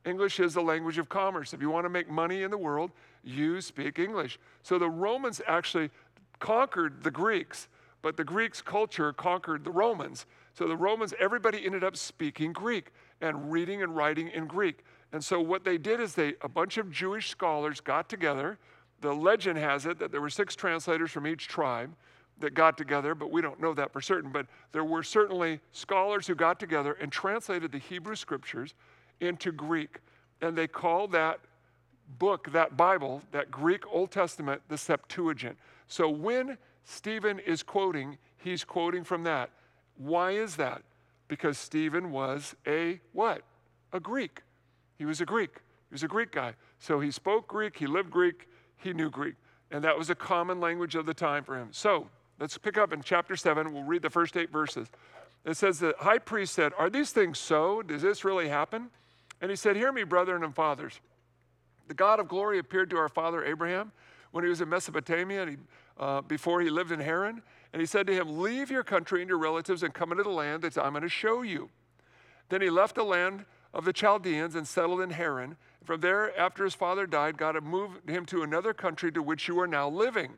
English is the language of commerce. If you want to make money in the world, you speak English. So the Romans actually conquered the Greeks, but the Greeks' culture conquered the Romans. So the Romans, everybody ended up speaking Greek and reading and writing in Greek. And so what they did is they a bunch of Jewish scholars got together. The legend has it that there were six translators from each tribe that got together, but we don't know that for certain. But there were certainly scholars who got together and translated the Hebrew scriptures into Greek. And they called that book, that Bible, that Greek Old Testament, the Septuagint. So when Stephen is quoting, he's quoting from that. Why is that? Because Stephen was a what? A Greek. He was a Greek. He was a Greek guy. So he spoke Greek, he lived Greek, he knew Greek. And that was a common language of the time for him. So let's pick up in chapter 7. We'll read the first eight verses. It says, The high priest said, Are these things so? Does this really happen? And he said, Hear me, brethren and fathers. The God of glory appeared to our father Abraham when he was in Mesopotamia he, uh, before he lived in Haran. And he said to him, Leave your country and your relatives and come into the land that I'm going to show you. Then he left the land of the Chaldeans and settled in Haran. From there, after his father died, God had moved him to another country to which you are now living.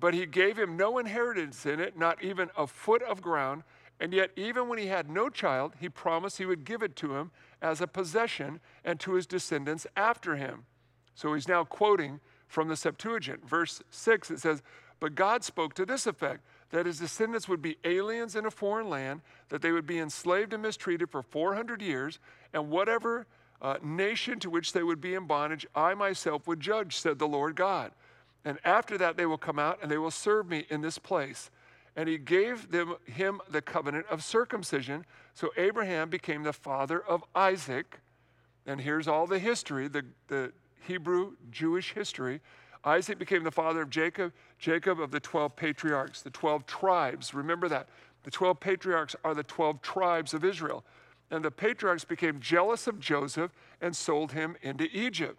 But he gave him no inheritance in it, not even a foot of ground. And yet, even when he had no child, he promised he would give it to him as a possession and to his descendants after him. So he's now quoting from the Septuagint. Verse 6, it says, But God spoke to this effect that his descendants would be aliens in a foreign land, that they would be enslaved and mistreated for 400 years, and whatever uh, nation to which they would be in bondage, I myself would judge, said the Lord God. And after that, they will come out and they will serve me in this place and he gave them him the covenant of circumcision. So Abraham became the father of Isaac. And here's all the history, the, the Hebrew Jewish history. Isaac became the father of Jacob, Jacob of the 12 patriarchs, the 12 tribes. Remember that. The 12 patriarchs are the 12 tribes of Israel. And the patriarchs became jealous of Joseph and sold him into Egypt.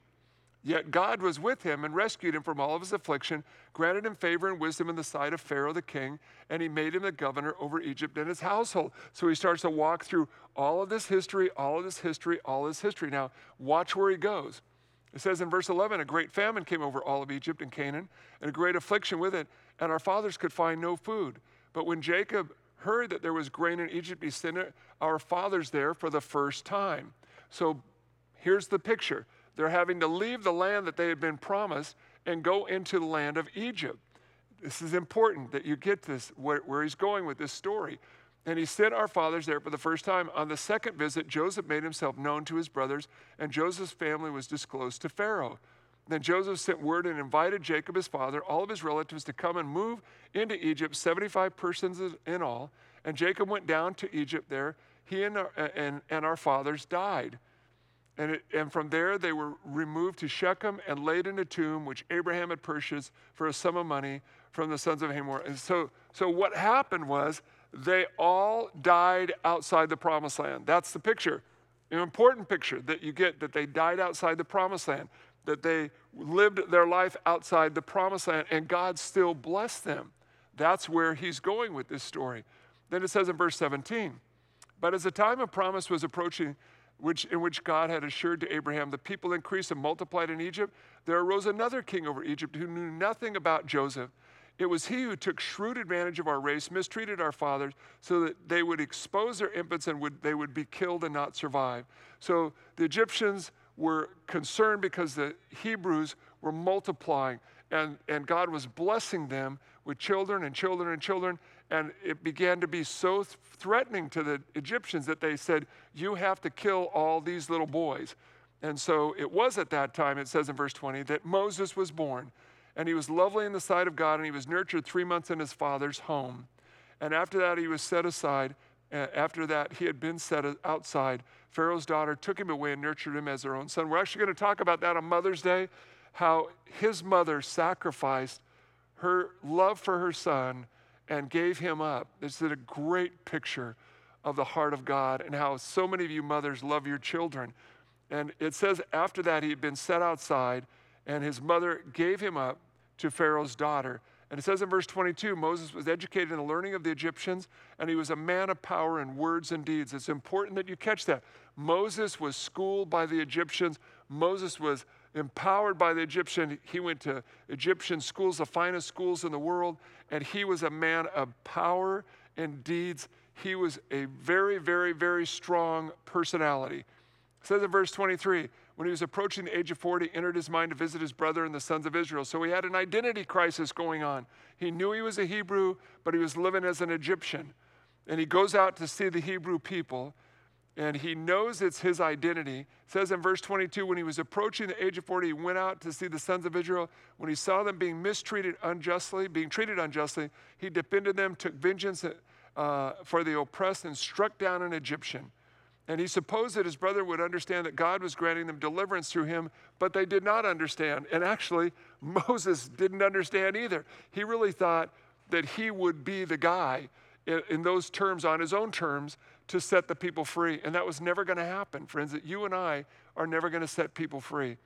Yet God was with him and rescued him from all of his affliction, granted him favor and wisdom in the sight of Pharaoh the king, and he made him the governor over Egypt and his household. So he starts to walk through all of this history, all of this history, all of this history. Now, watch where he goes. It says in verse 11 a great famine came over all of Egypt and Canaan, and a great affliction with it, and our fathers could find no food. But when Jacob heard that there was grain in Egypt, he sent our fathers there for the first time. So here's the picture they're having to leave the land that they had been promised and go into the land of Egypt. This is important that you get this, where, where he's going with this story. And he sent our fathers there for the first time. On the second visit, Joseph made himself known to his brothers, and Joseph's family was disclosed to Pharaoh. Then Joseph sent word and invited Jacob, his father, all of his relatives to come and move into Egypt, 75 persons in all. And Jacob went down to Egypt there. He and our, and, and our fathers died. And, it, and from there they were removed to Shechem and laid in a tomb which Abraham had purchased for a sum of money from the sons of Hamor. And so, so what happened was they all died outside the promised land. That's the picture, an important picture that you get that they died outside the promised land, that they lived their life outside the promised land, and God still blessed them. That's where he's going with this story. Then it says in verse 17, but as the time of promise was approaching, which, in which God had assured to Abraham, the people increased and multiplied in Egypt, there arose another king over Egypt who knew nothing about Joseph. It was he who took shrewd advantage of our race, mistreated our fathers, so that they would expose their infants and would, they would be killed and not survive. So the Egyptians were concerned because the Hebrews were multiplying, and, and God was blessing them with children and children and children. And it began to be so threatening to the Egyptians that they said, You have to kill all these little boys. And so it was at that time, it says in verse 20, that Moses was born. And he was lovely in the sight of God, and he was nurtured three months in his father's home. And after that, he was set aside. After that, he had been set outside. Pharaoh's daughter took him away and nurtured him as her own son. We're actually going to talk about that on Mother's Day, how his mother sacrificed her love for her son and gave him up. This is a great picture of the heart of God and how so many of you mothers love your children. And it says after that, he had been set outside, and his mother gave him up to Pharaoh's daughter. And it says in verse 22 Moses was educated in the learning of the Egyptians, and he was a man of power in words and deeds. It's important that you catch that. Moses was schooled by the Egyptians, Moses was empowered by the Egyptian. He went to Egyptian schools, the finest schools in the world, and he was a man of power and deeds. He was a very, very, very strong personality. It says in verse 23 when he was approaching the age of 40, entered his mind to visit his brother and the sons of Israel. So he had an identity crisis going on. He knew he was a Hebrew, but he was living as an Egyptian. And he goes out to see the Hebrew people and he knows it's his identity. It says in verse 22 when he was approaching the age of 40, he went out to see the sons of Israel. When he saw them being mistreated unjustly, being treated unjustly, he defended them, took vengeance uh, for the oppressed, and struck down an Egyptian. And he supposed that his brother would understand that God was granting them deliverance through him, but they did not understand. And actually, Moses didn't understand either. He really thought that he would be the guy in, in those terms, on his own terms, to set the people free. And that was never going to happen, friends, that you and I are never going to set people free.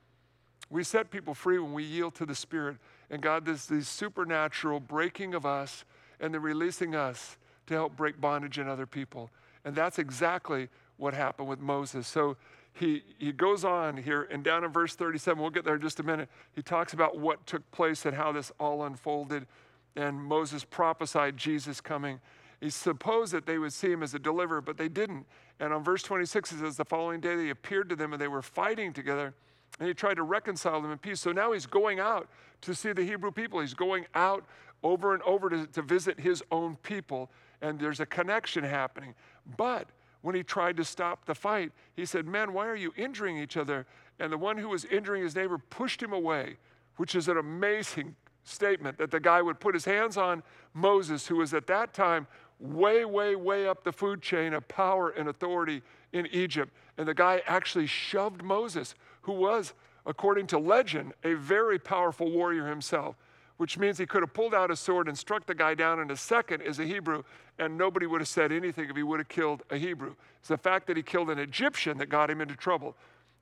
We set people free when we yield to the Spirit. And God does the supernatural breaking of us and the releasing us to help break bondage in other people. And that's exactly what happened with Moses. So he, he goes on here, and down in verse 37, we'll get there in just a minute. He talks about what took place and how this all unfolded. And Moses prophesied Jesus coming. He supposed that they would see him as a deliverer, but they didn't. And on verse 26, it says, The following day they appeared to them and they were fighting together, and he tried to reconcile them in peace. So now he's going out to see the Hebrew people. He's going out over and over to, to visit his own people, and there's a connection happening. But when he tried to stop the fight, he said, Men, why are you injuring each other? And the one who was injuring his neighbor pushed him away, which is an amazing statement that the guy would put his hands on Moses, who was at that time way, way, way up the food chain of power and authority in Egypt. And the guy actually shoved Moses, who was, according to legend, a very powerful warrior himself, which means he could have pulled out a sword and struck the guy down in a second as a Hebrew, and nobody would have said anything if he would have killed a Hebrew. It's the fact that he killed an Egyptian that got him into trouble.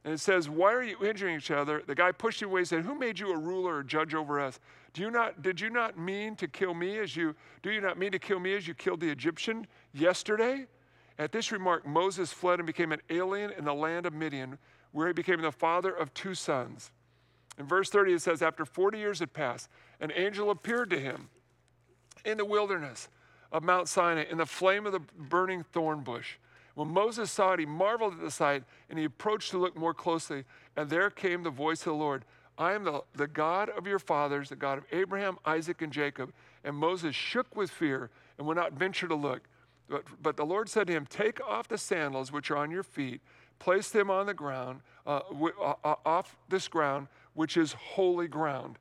And it says, Why are you injuring each other? The guy pushed him away and said, Who made you a ruler or judge over us? Do you not, did you not mean to kill me as you, do you not mean to kill me as you killed the Egyptian yesterday? At this remark, Moses fled and became an alien in the land of Midian, where he became the father of two sons. In verse 30, it says, After 40 years had passed, an angel appeared to him in the wilderness of Mount Sinai in the flame of the burning thorn bush. When Moses saw it, he marveled at the sight, and he approached to look more closely. And there came the voice of the Lord I am the, the God of your fathers, the God of Abraham, Isaac, and Jacob. And Moses shook with fear and would not venture to look. But, but the Lord said to him, Take off the sandals which are on your feet, place them on the ground, uh, w- uh, uh off this ground, which is holy ground.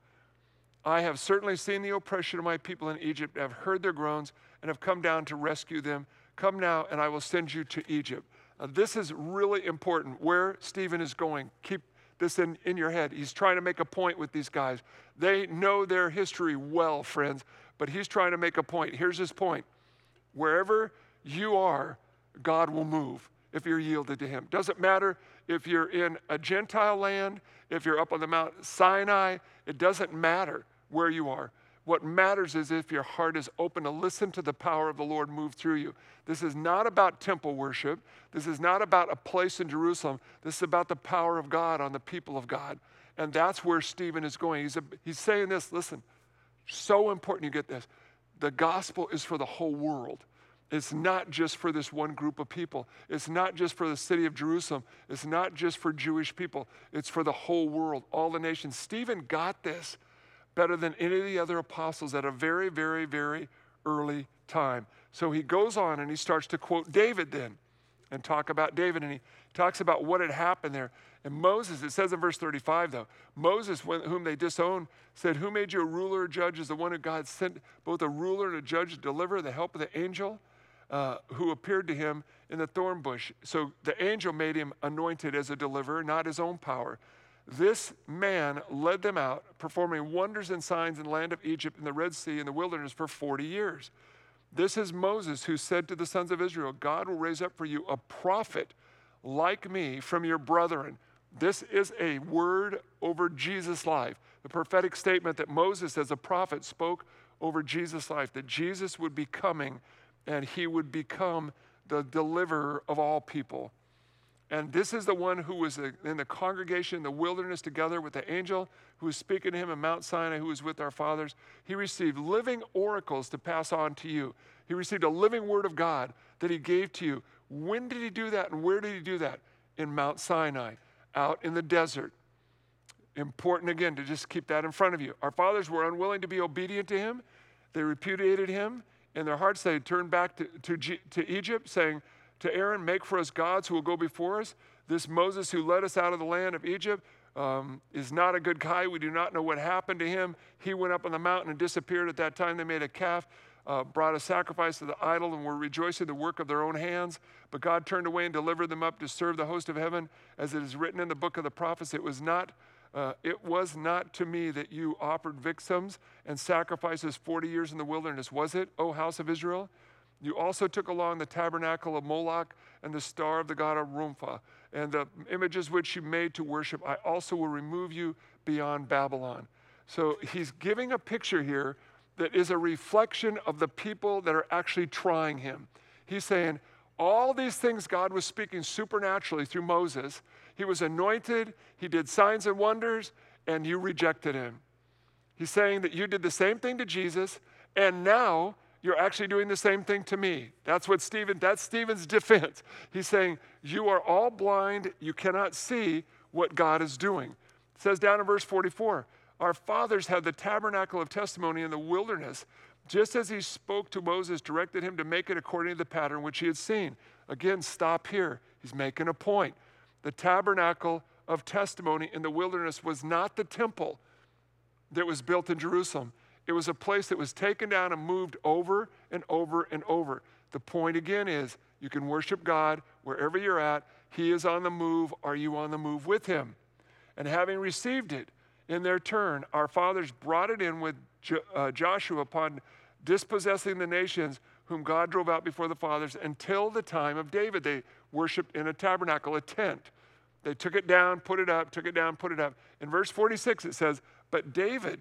I have certainly seen the oppression of my people in Egypt, have heard their groans, and have come down to rescue them. Come now, and I will send you to Egypt. Uh, this is really important where Stephen is going. Keep this in, in your head. He's trying to make a point with these guys. They know their history well, friends, but he's trying to make a point. Here's his point wherever you are, God will move if you're yielded to him. Doesn't matter if you're in a Gentile land, if you're up on the Mount Sinai, it doesn't matter where you are. What matters is if your heart is open to listen to the power of the Lord move through you. This is not about temple worship. This is not about a place in Jerusalem. This is about the power of God on the people of God. And that's where Stephen is going. He's, a, he's saying this listen, so important you get this. The gospel is for the whole world. It's not just for this one group of people. It's not just for the city of Jerusalem. It's not just for Jewish people. It's for the whole world, all the nations. Stephen got this better than any of the other apostles at a very, very, very early time. So he goes on and he starts to quote David then. and talk about David. And he talks about what had happened there. And Moses, it says in verse 35 though, Moses, whom they disowned, said, Who made you a ruler or judge is the one who God sent, both a ruler and a judge to deliver the help of the angel uh, who appeared to him in the thorn bush. So the angel made him anointed as a deliverer, not his own power. This man led them out, performing wonders and signs in the land of Egypt, in the Red Sea, in the wilderness for 40 years. This is Moses who said to the sons of Israel, God will raise up for you a prophet like me from your brethren. This is a word over Jesus' life. The prophetic statement that Moses, as a prophet, spoke over Jesus' life, that Jesus would be coming and he would become the deliverer of all people. And this is the one who was uh, in the congregation in the wilderness together with the angel who was speaking to him in Mount Sinai, who was with our fathers. He received living oracles to pass on to you. He received a living word of God that he gave to you. When did he do that and where did he do that? In Mount Sinai, out in the desert. Important again to just keep that in front of you. Our fathers were unwilling to be obedient to him, they repudiated him. In their hearts, they turned back to, to, to Egypt, saying, to Aaron, Make for us gods who will go before us. This Moses who led us out of the land of Egypt um, is not a good guy. We do not know what happened to him. He went up on the mountain and disappeared. At that time, they made a calf, uh, brought a sacrifice to the idol, and were rejoicing the work of their own hands. But God turned away and delivered them up to serve the host of heaven, as it is written in the book of the prophets. It was not. Uh, it was not to me that you offered victims and sacrifices 40 years in the wilderness, was it, O house of Israel? You also took along the tabernacle of Moloch and the star of the god of Rompha, and the images which you made to worship. I also will remove you beyond Babylon. So he's giving a picture here that is a reflection of the people that are actually trying him. He's saying, all these things God was speaking supernaturally through Moses. He was anointed, he did signs and wonders, and you rejected him. He's saying that you did the same thing to Jesus, and now you're actually doing the same thing to me. That's what Stephen, that's Stephen's defense. He's saying, You are all blind, you cannot see what God is doing. It says down in verse 44 Our fathers had the tabernacle of testimony in the wilderness, just as he spoke to Moses, directed him to make it according to the pattern which he had seen. Again, stop here. He's making a point. The tabernacle of testimony in the wilderness was not the temple that was built in Jerusalem. It was a place that was taken down and moved over and over and over. The point again is you can worship God wherever you're at. He is on the move. Are you on the move with Him? And having received it in their turn, our fathers brought it in with uh, Joshua upon dispossessing the nations whom God drove out before the fathers until the time of David. They worshiped in a tabernacle, a tent. They took it down, put it up, took it down, put it up. In verse 46, it says, But David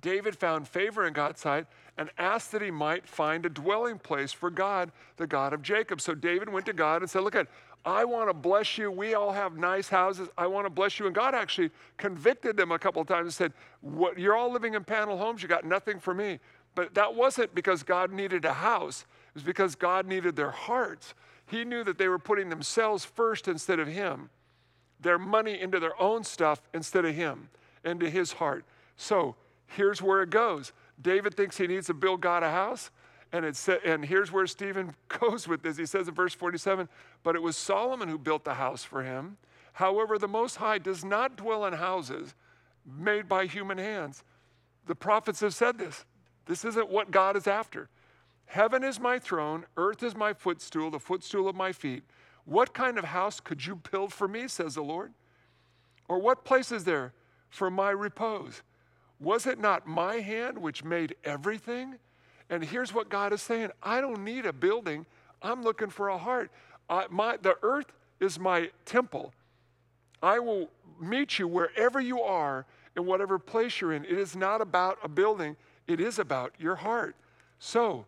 David found favor in God's sight and asked that he might find a dwelling place for God, the God of Jacob. So David went to God and said, Look at, I want to bless you. We all have nice houses. I want to bless you. And God actually convicted them a couple of times and said, what, You're all living in panel homes. You got nothing for me. But that wasn't because God needed a house, it was because God needed their hearts. He knew that they were putting themselves first instead of Him, their money into their own stuff instead of Him, into His heart. So, here's where it goes. David thinks he needs to build God a house. And, it's, and here's where Stephen goes with this. He says in verse 47 But it was Solomon who built the house for him. However, the Most High does not dwell in houses made by human hands. The prophets have said this. This isn't what God is after. Heaven is my throne, earth is my footstool, the footstool of my feet. What kind of house could you build for me, says the Lord? Or what place is there for my repose? Was it not my hand which made everything? And here's what God is saying I don't need a building, I'm looking for a heart. I, my, the earth is my temple. I will meet you wherever you are, in whatever place you're in. It is not about a building, it is about your heart. So,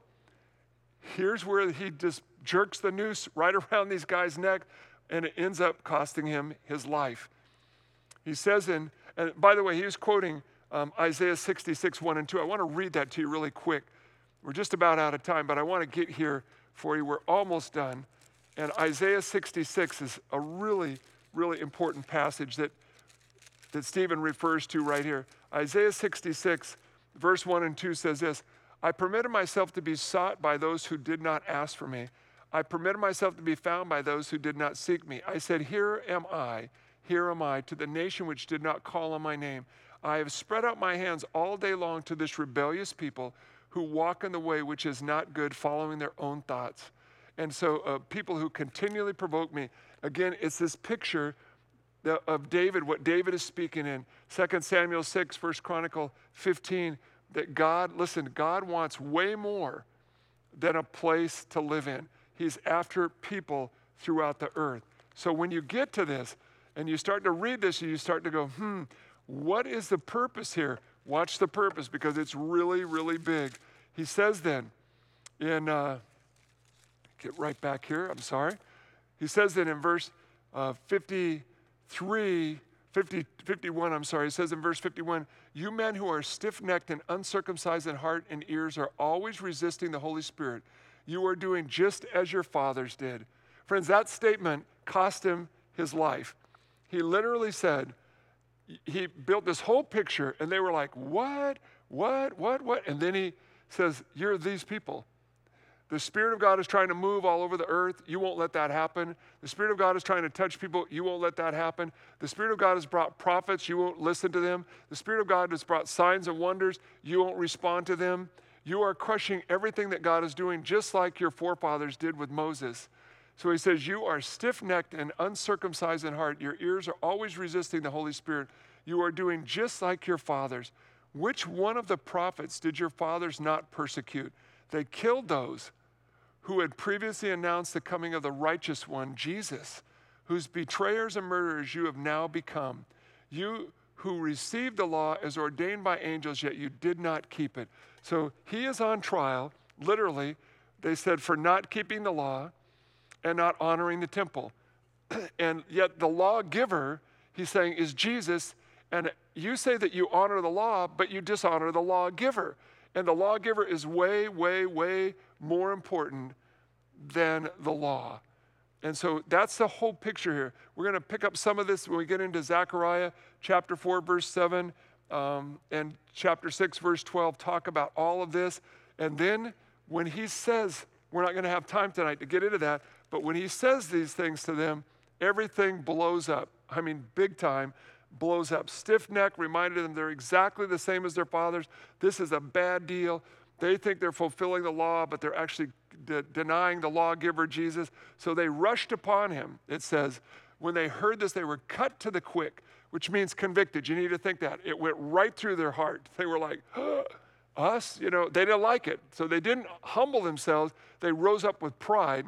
here's where he just jerks the noose right around these guys' neck, and it ends up costing him his life. He says in, and by the way, he was quoting um, Isaiah 66, 1 and 2. I want to read that to you really quick. We're just about out of time, but I want to get here for you. We're almost done. And Isaiah 66 is a really, really important passage that, that Stephen refers to right here. Isaiah 66, verse 1 and 2 says this I permitted myself to be sought by those who did not ask for me. I permitted myself to be found by those who did not seek me. I said, Here am I, here am I, to the nation which did not call on my name. I have spread out my hands all day long to this rebellious people who walk in the way which is not good, following their own thoughts. And so, uh, people who continually provoke me, again, it's this picture of David, what David is speaking in 2 Samuel 6, 1 Chronicle 15, that God, listen, God wants way more than a place to live in. He's after people throughout the earth. So when you get to this and you start to read this, and you start to go, hmm, what is the purpose here? Watch the purpose because it's really, really big. He says then in, uh, get right back here, I'm sorry. He says then in verse uh, 53, 50, 51, I'm sorry, he says in verse 51 You men who are stiff necked and uncircumcised in heart and ears are always resisting the Holy Spirit. You are doing just as your fathers did. Friends, that statement cost him his life. He literally said, he built this whole picture, and they were like, What? What? What? What? And then he says, You're these people. The Spirit of God is trying to move all over the earth. You won't let that happen. The Spirit of God is trying to touch people. You won't let that happen. The Spirit of God has brought prophets. You won't listen to them. The Spirit of God has brought signs and wonders. You won't respond to them. You are crushing everything that God is doing, just like your forefathers did with Moses. So he says, You are stiff necked and uncircumcised in heart. Your ears are always resisting the Holy Spirit. You are doing just like your fathers. Which one of the prophets did your fathers not persecute? They killed those who had previously announced the coming of the righteous one, Jesus, whose betrayers and murderers you have now become. You who received the law as ordained by angels, yet you did not keep it. So he is on trial, literally, they said, for not keeping the law and not honoring the temple. and yet the lawgiver, he's saying, is Jesus. And you say that you honor the law, but you dishonor the lawgiver. And the lawgiver is way, way, way more important than the law. And so that's the whole picture here. We're going to pick up some of this when we get into Zechariah chapter 4, verse 7, um, and chapter 6, verse 12, talk about all of this. And then when he says, we're not going to have time tonight to get into that, but when he says these things to them, everything blows up. I mean, big time blows up. Stiff neck reminded them they're exactly the same as their fathers. This is a bad deal. They think they're fulfilling the law, but they're actually de- denying the lawgiver Jesus. So they rushed upon him. It says, when they heard this, they were cut to the quick, which means convicted. You need to think that. It went right through their heart. They were like, us? You know, they didn't like it. So they didn't humble themselves. They rose up with pride.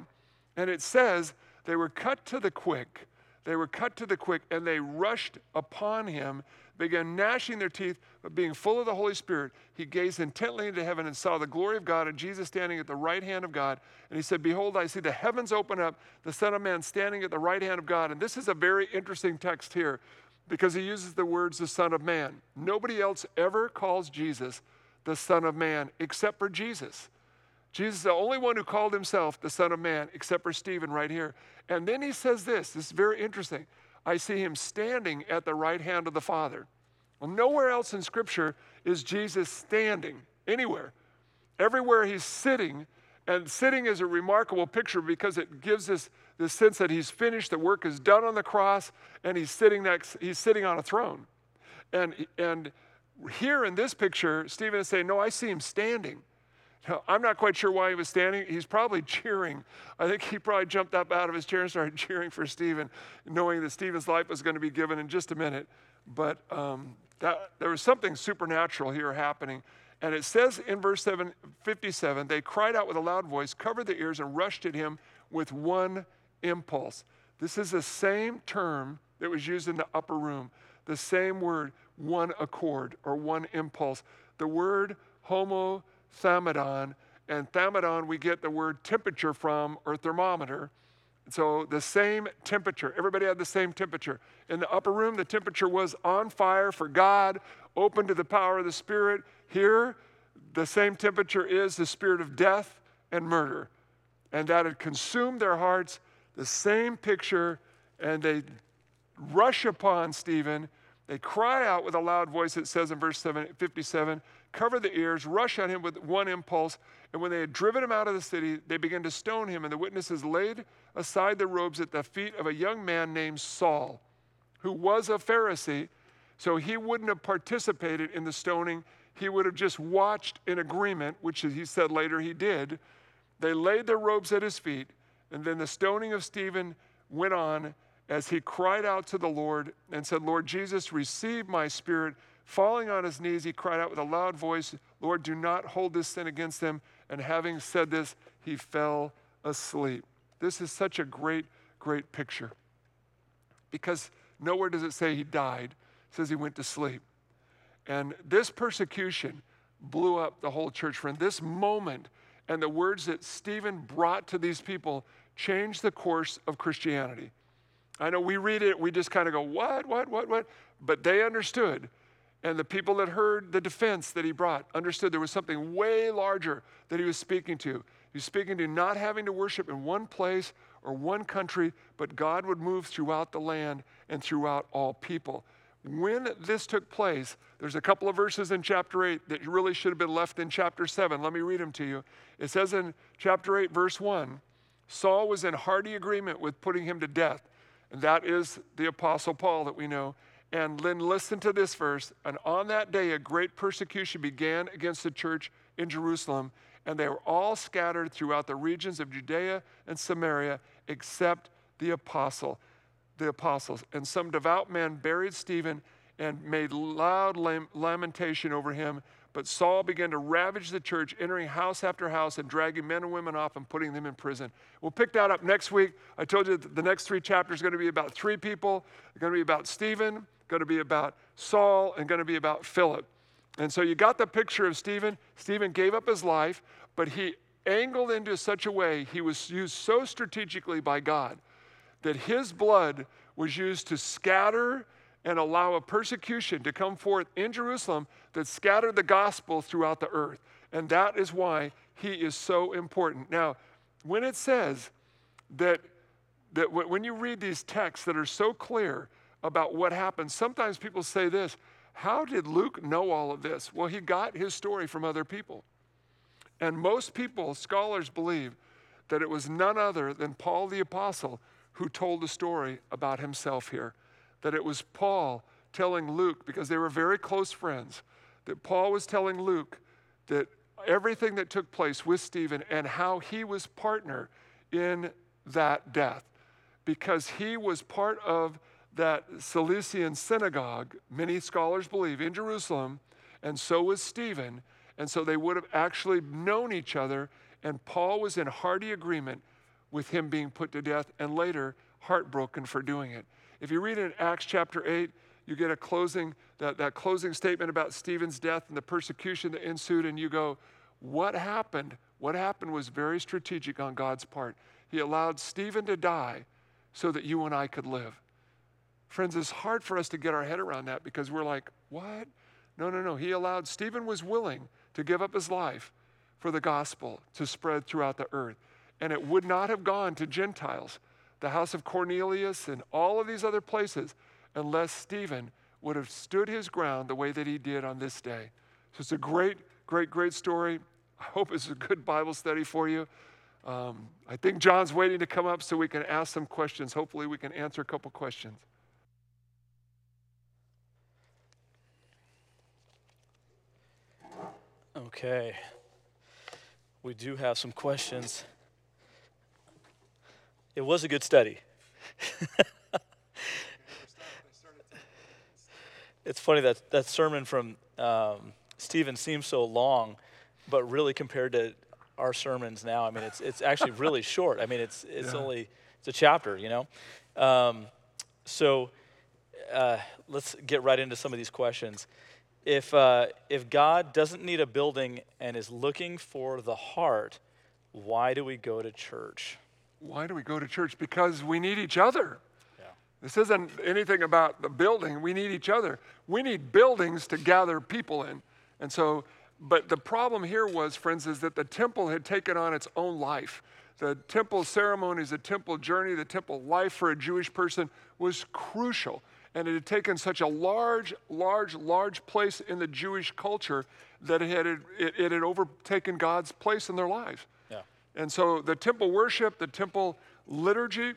And it says they were cut to the quick. They were cut to the quick and they rushed upon him, began gnashing their teeth, but being full of the Holy Spirit, he gazed intently into heaven and saw the glory of God and Jesus standing at the right hand of God. And he said, Behold, I see the heavens open up, the Son of Man standing at the right hand of God. And this is a very interesting text here because he uses the words the Son of Man. Nobody else ever calls Jesus the Son of Man except for Jesus. Jesus is the only one who called himself the Son of Man, except for Stephen right here. And then he says this this is very interesting. I see him standing at the right hand of the Father. Well, nowhere else in Scripture is Jesus standing, anywhere. Everywhere he's sitting, and sitting is a remarkable picture because it gives us the sense that he's finished, the work is done on the cross, and he's sitting next, he's sitting on a throne. And, and here in this picture, Stephen is saying, No, I see him standing. I'm not quite sure why he was standing. He's probably cheering. I think he probably jumped up out of his chair and started cheering for Stephen, knowing that Stephen's life was going to be given in just a minute. But um, that, there was something supernatural here happening. And it says in verse 7, 57, they cried out with a loud voice, covered their ears, and rushed at him with one impulse. This is the same term that was used in the upper room, the same word, one accord or one impulse. The word homo thermodon, and thermodon we get the word temperature from or thermometer. So the same temperature, everybody had the same temperature. In the upper room, the temperature was on fire for God, open to the power of the Spirit. Here, the same temperature is the spirit of death and murder. And that had consumed their hearts, the same picture, and they rush upon Stephen They cry out with a loud voice, it says in verse 57, cover the ears, rush on him with one impulse. And when they had driven him out of the city, they began to stone him. And the witnesses laid aside their robes at the feet of a young man named Saul, who was a Pharisee. So he wouldn't have participated in the stoning. He would have just watched in agreement, which he said later he did. They laid their robes at his feet. And then the stoning of Stephen went on as he cried out to the Lord and said, Lord Jesus, receive my spirit. Falling on his knees, he cried out with a loud voice, Lord, do not hold this sin against them. And having said this, he fell asleep. This is such a great, great picture. Because nowhere does it say he died, it says he went to sleep. And this persecution blew up the whole church. Friend, this moment and the words that Stephen brought to these people changed the course of Christianity. I know we read it, we just kind of go, what, what, what, what? But they understood. And the people that heard the defense that he brought understood there was something way larger that he was speaking to. He was speaking to not having to worship in one place or one country, but God would move throughout the land and throughout all people. When this took place, there's a couple of verses in chapter 8 that really should have been left in chapter 7. Let me read them to you. It says in chapter 8, verse 1 Saul was in hearty agreement with putting him to death. And that is the Apostle Paul that we know. And then listen to this verse. And on that day, a great persecution began against the church in Jerusalem, and they were all scattered throughout the regions of Judea and Samaria, except the apostle, the apostles. And some devout men buried Stephen and made loud lamentation over him. But Saul began to ravage the church, entering house after house and dragging men and women off and putting them in prison. We'll pick that up next week. I told you the next three chapters are going to be about three people. They're going to be about Stephen, going to be about Saul, and going to be about Philip. And so you got the picture of Stephen. Stephen gave up his life, but he angled into such a way, he was used so strategically by God that his blood was used to scatter and allow a persecution to come forth in Jerusalem that scattered the gospel throughout the earth. And that is why he is so important. Now, when it says that, that when you read these texts that are so clear about what happened, sometimes people say this How did Luke know all of this? Well, he got his story from other people. And most people, scholars, believe that it was none other than Paul the Apostle who told the story about himself here that it was Paul telling Luke, because they were very close friends, that Paul was telling Luke that everything that took place with Stephen and how he was partner in that death. Because he was part of that Cilician synagogue, many scholars believe, in Jerusalem, and so was Stephen. And so they would have actually known each other, and Paul was in hearty agreement with him being put to death, and later heartbroken for doing it. If you read in Acts chapter 8, you get a closing, that, that closing statement about Stephen's death and the persecution that ensued, and you go, What happened? What happened was very strategic on God's part. He allowed Stephen to die so that you and I could live. Friends, it's hard for us to get our head around that because we're like, What? No, no, no. He allowed, Stephen was willing to give up his life for the gospel to spread throughout the earth. And it would not have gone to Gentiles the house of Cornelius, and all of these other places unless Stephen would have stood his ground the way that he did on this day. So it's a great, great, great story. I hope it's a good Bible study for you. Um, I think John's waiting to come up so we can ask some questions. Hopefully, we can answer a couple questions. Okay. We do have some questions. It was a good study. it's funny that that sermon from um, Stephen seems so long, but really compared to our sermons now, I mean, it's it's actually really short. I mean, it's it's yeah. only it's a chapter, you know. Um, so uh, let's get right into some of these questions. If uh, if God doesn't need a building and is looking for the heart, why do we go to church? Why do we go to church? Because we need each other. Yeah. This isn't anything about the building. We need each other. We need buildings to gather people in. And so, but the problem here was, friends, is that the temple had taken on its own life. The temple ceremonies, the temple journey, the temple life for a Jewish person was crucial. And it had taken such a large, large, large place in the Jewish culture that it had, it, it had overtaken God's place in their lives. And so the temple worship, the temple liturgy,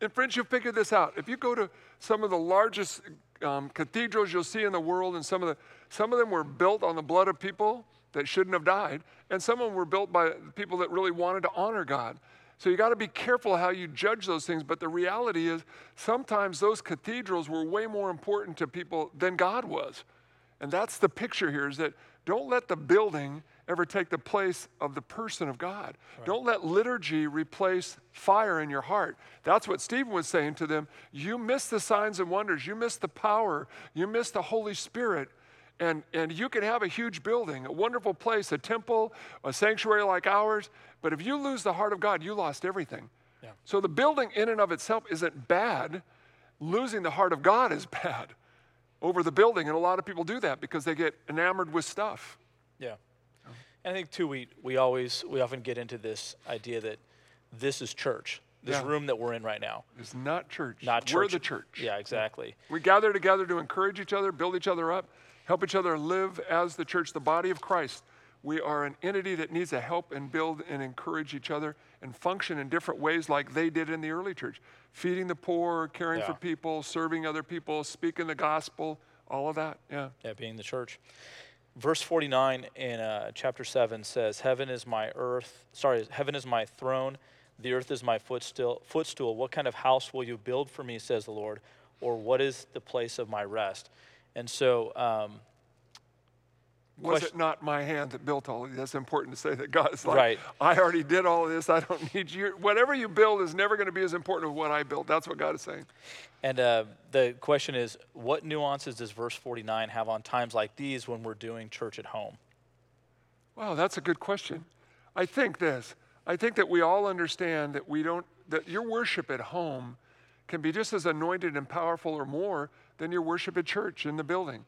and friends, you'll figure this out. If you go to some of the largest um, cathedrals you'll see in the world, and some of the some of them were built on the blood of people that shouldn't have died, and some of them were built by people that really wanted to honor God. So you got to be careful how you judge those things. But the reality is, sometimes those cathedrals were way more important to people than God was. And that's the picture here is that don't let the building ever take the place of the person of God. Right. Don't let liturgy replace fire in your heart. That's what Stephen was saying to them. You miss the signs and wonders, you miss the power, you miss the Holy Spirit. And, and you can have a huge building, a wonderful place, a temple, a sanctuary like ours, but if you lose the heart of God, you lost everything. Yeah. So the building in and of itself isn't bad. Losing the heart of God is bad over the building. And a lot of people do that because they get enamored with stuff. Yeah. And I think too we we always we often get into this idea that this is church. This yeah. room that we're in right now is not church. Not church. We're the church. Yeah, exactly. We gather together to encourage each other, build each other up, help each other live as the church, the body of Christ. We are an entity that needs to help and build and encourage each other and function in different ways like they did in the early church. Feeding the poor, caring yeah. for people, serving other people, speaking the gospel, all of that. Yeah. Yeah, being the church. Verse 49 in uh, chapter 7 says, Heaven is my earth, sorry, heaven is my throne, the earth is my footstool. footstool. What kind of house will you build for me, says the Lord? Or what is the place of my rest? And so, um, was it not my hand that built all of these? That's important to say that God is like, right. I already did all of this. I don't need you. Whatever you build is never going to be as important as what I built. That's what God is saying. And uh, the question is, what nuances does verse 49 have on times like these when we're doing church at home? Wow, that's a good question. I think this. I think that we all understand that we don't that your worship at home can be just as anointed and powerful or more than your worship at church in the building.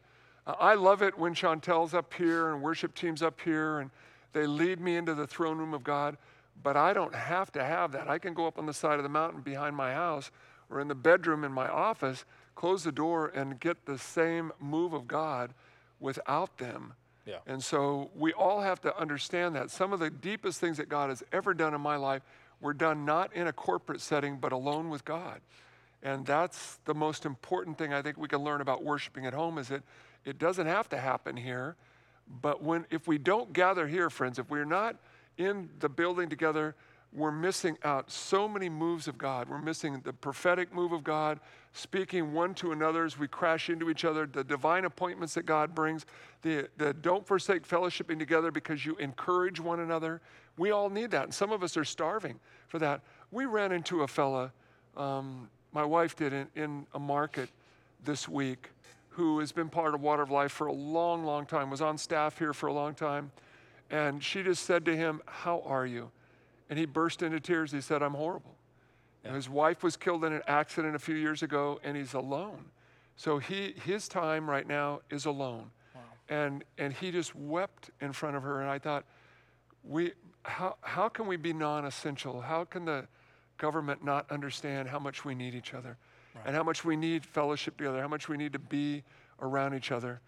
I love it when Chantel's up here and worship team's up here and they lead me into the throne room of God, but I don't have to have that. I can go up on the side of the mountain behind my house or in the bedroom in my office, close the door, and get the same move of God without them. Yeah. And so we all have to understand that. Some of the deepest things that God has ever done in my life were done not in a corporate setting, but alone with God. And that's the most important thing I think we can learn about worshiping at home is that it doesn't have to happen here. But when if we don't gather here, friends, if we're not in the building together, we're missing out so many moves of God. We're missing the prophetic move of God, speaking one to another as we crash into each other, the divine appointments that God brings, the, the don't forsake fellowshipping together because you encourage one another. We all need that. And some of us are starving for that. We ran into a fella, um, my wife did, in, in a market this week who has been part of Water of Life for a long, long time, was on staff here for a long time. And she just said to him, How are you? And he burst into tears. He said, I'm horrible. Yeah. His wife was killed in an accident a few years ago, and he's alone. So he, his time right now is alone. Wow. And, and he just wept in front of her. And I thought, we, how, how can we be non essential? How can the government not understand how much we need each other? Right. and how much we need fellowship together, how much we need to be around each other.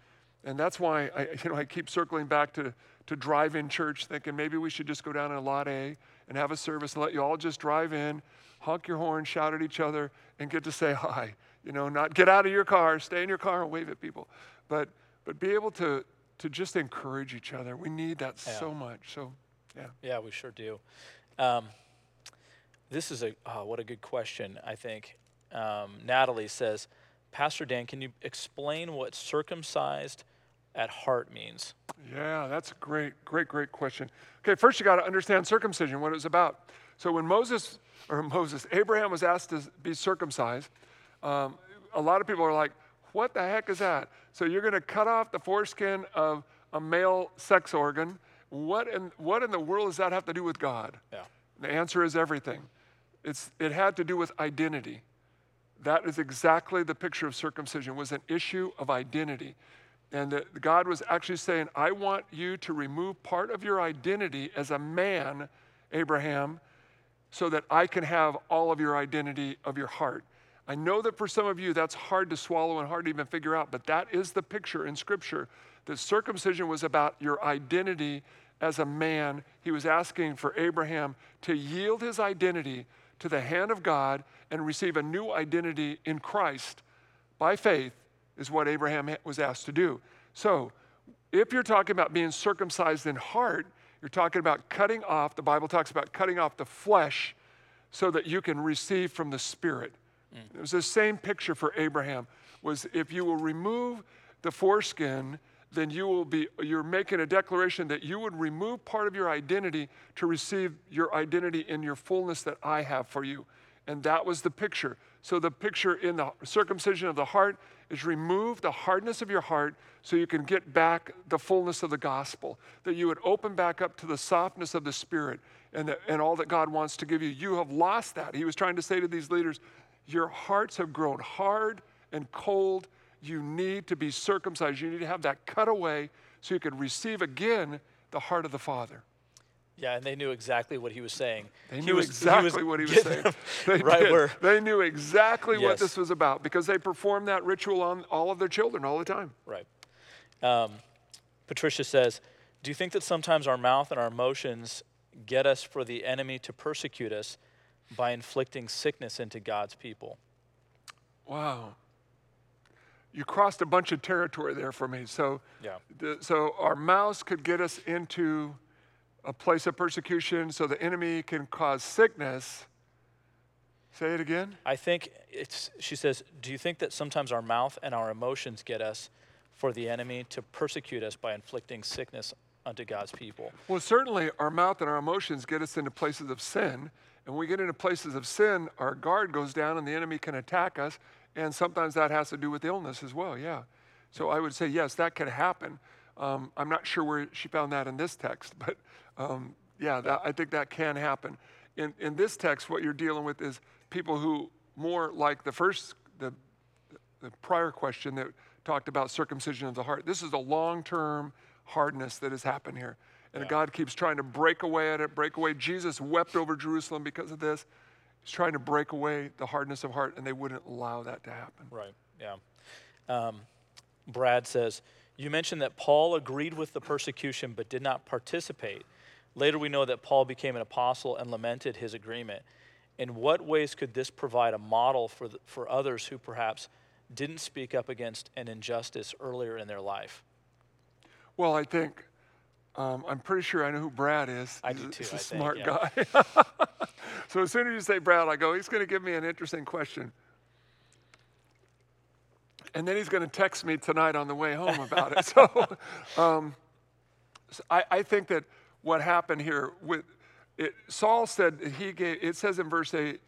And that's why I, you know, I keep circling back to, to drive in church, thinking maybe we should just go down to Lot A and have a service and let you all just drive in, honk your horn, shout at each other, and get to say hi. You know, not get out of your car, stay in your car and wave at people, but, but be able to, to just encourage each other. We need that yeah. so much. So, yeah. Yeah, we sure do. Um, this is a, oh, what a good question, I think um, Natalie says, Pastor Dan, can you explain what circumcised at heart means? Yeah, that's a great, great, great question. Okay, first you got to understand circumcision, what it was about. So when Moses, or Moses, Abraham was asked to be circumcised, um, a lot of people are like, what the heck is that? So you're going to cut off the foreskin of a male sex organ. What in, what in the world does that have to do with God? Yeah. The answer is everything. It's, it had to do with identity. That is exactly the picture of circumcision was an issue of identity. And that God was actually saying, I want you to remove part of your identity as a man, Abraham, so that I can have all of your identity of your heart. I know that for some of you that's hard to swallow and hard to even figure out, but that is the picture in Scripture. That circumcision was about your identity as a man. He was asking for Abraham to yield his identity to the hand of God and receive a new identity in Christ by faith, is what Abraham was asked to do. So, if you're talking about being circumcised in heart, you're talking about cutting off, the Bible talks about cutting off the flesh so that you can receive from the Spirit. Mm. It was the same picture for Abraham was if you will remove the foreskin, then you will be you're making a declaration that you would remove part of your identity to receive your identity in your fullness that I have for you. And that was the picture. So the picture in the circumcision of the heart is remove the hardness of your heart so you can get back the fullness of the gospel. That you would open back up to the softness of the spirit and, the, and all that God wants to give you. You have lost that. He was trying to say to these leaders, your hearts have grown hard and cold. You need to be circumcised. You need to have that cut away so you can receive again the heart of the Father. Yeah, and they knew exactly what he was saying. They He knew was- exactly what he was saying. They, right did. where they knew exactly what this was about because they performed that ritual on all of their children all the time. Right. Um, Patricia says, Do you think that sometimes our mouth and our emotions get us for the enemy to persecute us by inflicting sickness into God's people? Wow. You crossed a bunch of territory there for me. So, Yeah. the, so our mouths could get us into a place of persecution so the enemy can cause sickness. Say it again. I think it's, she says, Do you think that sometimes our mouth and our emotions get us for the enemy to persecute us by inflicting sickness unto God's people? Well, certainly our mouth and our emotions get us into places of sin. And when we get into places of sin, our guard goes down and the enemy can attack us. And sometimes that has to do with illness as well, yeah. So I would say, yes, that could happen. Um, I'm not sure where she found that in this text, but um, yeah, that, I think that can happen. In, in this text, what you're dealing with is people who, more like the first, the, the prior question that talked about circumcision of the heart. This is a long term hardness that has happened here. And God keeps trying to break away at it, break away. Jesus wept over Jerusalem because of this. He's trying to break away the hardness of heart, and they wouldn't allow that to happen. Right, yeah. Um, Brad says, You mentioned that Paul agreed with the persecution but did not participate. Later, we know that Paul became an apostle and lamented his agreement. In what ways could this provide a model for, the, for others who perhaps didn't speak up against an injustice earlier in their life? Well, I think, um, I'm pretty sure I know who Brad is. I He's do a- too, He's a I think, smart yeah. guy. so as soon as you say Brad, I go, he's going to give me an interesting question. And then he's going to text me tonight on the way home about it. So, um, so I, I think that what happened here with it, Saul said he gave. It says in verse eight,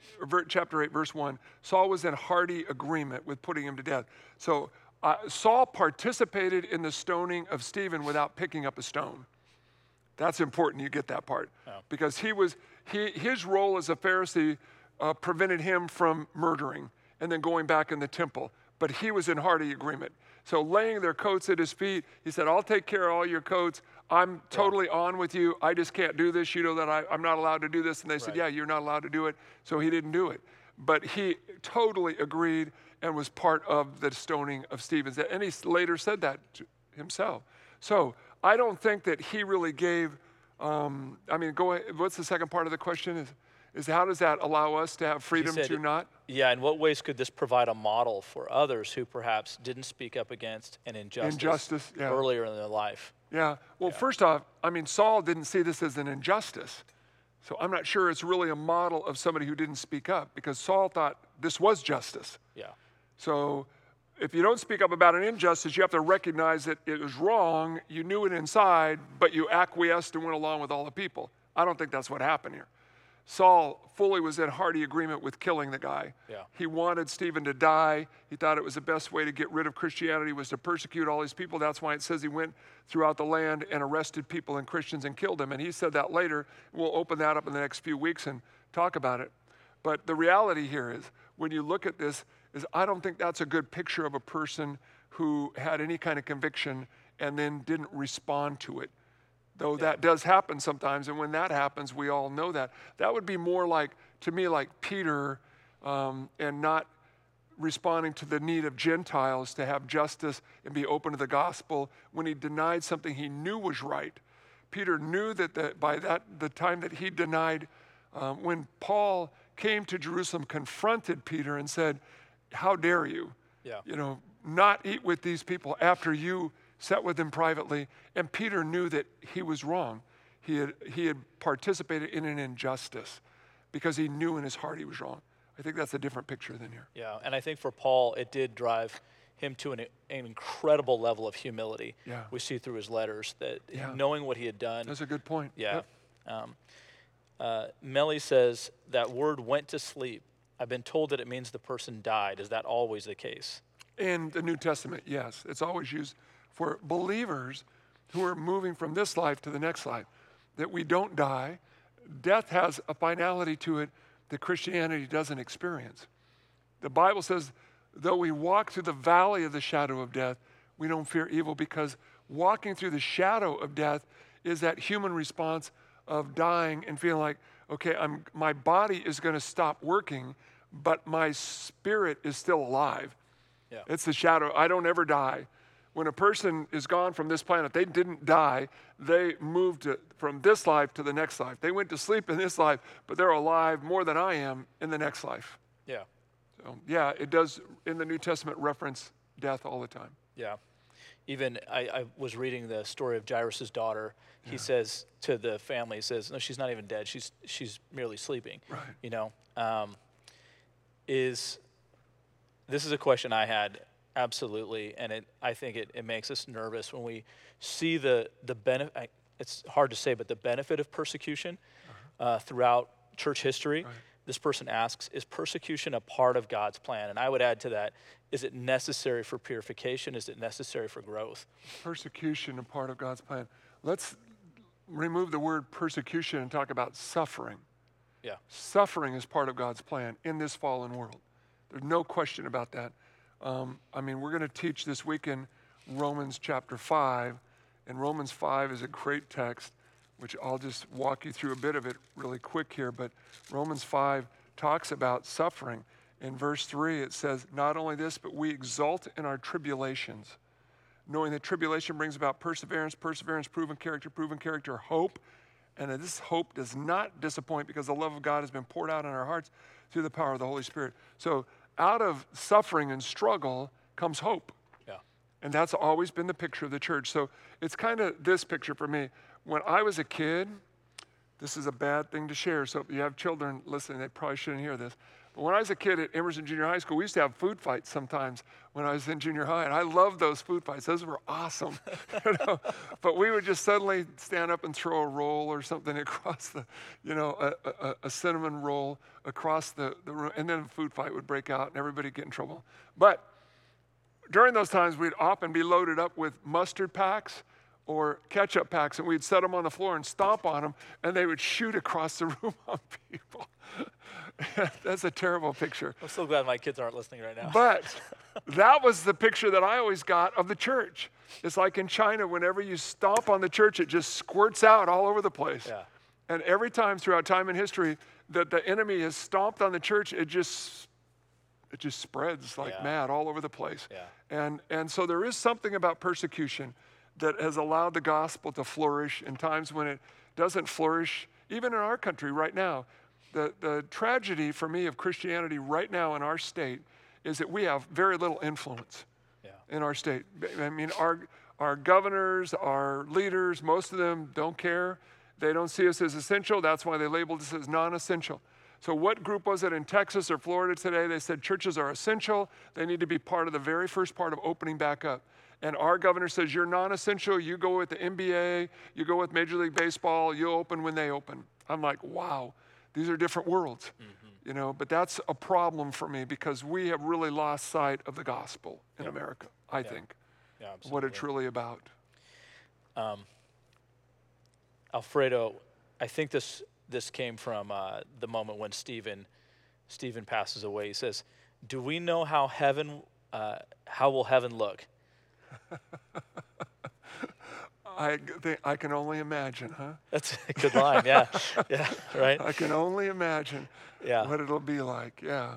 chapter eight, verse one. Saul was in hearty agreement with putting him to death. So uh, Saul participated in the stoning of Stephen without picking up a stone. That's important. You get that part because he was he his role as a Pharisee uh, prevented him from murdering and then going back in the temple. But he was in hearty agreement. So laying their coats at his feet, he said, "I'll take care of all your coats. I'm totally on with you. I just can't do this. You know that I, I'm not allowed to do this." And they said, "Yeah, you're not allowed to do it." So he didn't do it. But he totally agreed and was part of the stoning of Stephen. And he later said that to himself. So I don't think that he really gave. Um, I mean, go. ahead. What's the second part of the question? Is is how does that allow us to have freedom said- to not? Yeah, in what ways could this provide a model for others who perhaps didn't speak up against an injustice, Injustice, yeah. earlier in their life? Yeah. Well, first off, I mean, Saul didn't see this as an injustice. So I'm not sure it's really a model of somebody who didn't speak up because Saul thought this was justice. Yeah. So if you don't speak up about an injustice, you have to recognize that it was wrong. You knew it inside, but you acquiesced and went along with all the people. I don't think that's what happened here. Saul fully was in hearty agreement with killing the guy. Yeah. He wanted Stephen to die. He thought it was the best way to get rid of Christianity was to persecute all these people. That's why it says he went throughout the land and arrested people and Christians and killed them. And he said that later. We'll open that up in the next few weeks and talk about it. But the reality here is when you look at this is I don't think that's a good picture of a person who had any kind of conviction and then didn't respond to it though that does happen sometimes. And when that happens, we all know that. That would be more like, to me, like Peter um, and not responding to the need of Gentiles to have justice and be open to the gospel when he denied something he knew was right. Peter knew that the, by that the time that he denied, um, when Paul came to Jerusalem, confronted Peter and said, "How dare you? Yeah. You know, not eat with these people after you sat with them privately." And Peter knew that he was wrong. He had he had participated in an injustice because he knew in his heart he was wrong. I think that's a different picture than here. Yeah, and I think for Paul, it did drive him to an, an incredible level of humility. Yeah. We see through his letters that Yeah. knowing what he had done. That's a good point. Yeah. Yep. Um, uh, Melly says that word went to sleep. I've been told that it means the person died. Is that always the case? In the New Testament, yes. It's always used for believers who are moving from this life to the next life, that we don't die. Death has a finality to it that Christianity doesn't experience. The Bible says, though we walk through the valley of the shadow of death, we don't fear evil because walking through the shadow of death is that human response of dying and feeling like, okay, I'm, my body is going to stop working, but my spirit is still alive. Yeah. It's the shadow. I don't ever die. When a person is gone from this planet, they didn't die. They moved to, from this life to the next life. They went to sleep in this life, but they're alive more than I am in the next life. Yeah. So, yeah, it does in the New Testament reference death all the time. Yeah. Even I, I was reading the story of Jairus' daughter. He says to the family, he says, No, she's not even dead. She's she's merely sleeping. Right. You know? Um, is this is a question I had absolutely, and it I think it, it makes us nervous when we see the the benefit. It's hard to say, but the benefit of persecution uh, throughout church history. This person asks, is persecution a part of God's plan? And I would add to that, is it necessary for purification? Is it necessary for growth? Persecution, a part of God's plan. Let's remove the word persecution and talk about suffering. Yeah. Suffering is part of God's plan in this fallen world. There's no question about that. Um, I mean, we're going to teach this weekend Romans chapter 5, and Romans 5 is a great text, which I'll just walk you through a bit of it really quick here. But Romans 5 talks about suffering. In verse 3, it says, Not only this, but we exult in our tribulations, knowing that tribulation brings about perseverance, perseverance, proven character, proven character, hope. And that this hope does not disappoint because the love of God has been poured out in our hearts through the power of the Holy Spirit. So, out of suffering and struggle comes hope. Yeah. And that's always been the picture of the church. So, it's kind of this picture for me. When I was a kid, this is a bad thing to share. So, if you have children listening, they probably shouldn't hear this. But when I was a kid at Emerson Junior High School, we used to have food fights sometimes when I was in junior high, and I loved those food fights. Those were awesome. you know? But we would just suddenly stand up and throw a roll or something across the, you know, a, a, a cinnamon roll across the, the room, and then a food fight would break out and everybody get in trouble. But during those times, we'd often be loaded up with mustard packs or ketchup packs, and we'd set them on the floor and stomp on them, and they would shoot across the room on people. That's a terrible picture. I'm so glad my kids aren't listening right now. But that was the picture that I always got of the church. It's like in China, whenever you stomp on the church, it just squirts out all over the place. Yeah. And every time throughout time in history that the enemy has stomped on the church, it just it just spreads like Yeah. mad all over the place. Yeah. And and so there is something about persecution that has allowed the gospel to flourish in times when it doesn't flourish, even in our country right now. The the tragedy for me of Christianity right now in our state is that we have very little influence Yeah. in our state. I mean, our, our governors, our leaders, most of them don't care. They don't see us as essential. That's why they labeled us as non essential. So, what group was it in Texas or Florida today? They said churches are essential. They need to be part of the very first part of opening back up. And our governor says, You're non essential. You go with the NBA, you go with Major League Baseball, you open when they open. I'm like, Wow, these are different worlds. You know, but that's a problem for me because we have really lost sight of the gospel in America, I think, Yeah, what it's really about. Alfredo, I think this this came from uh, the moment when Stephen Stephen passes away. He says, "Do we know how heaven uh, how will heaven look?" I, think, I can only imagine, huh? That's a good line. Yeah, yeah, right. I can only imagine Yeah. what it'll be like. Yeah.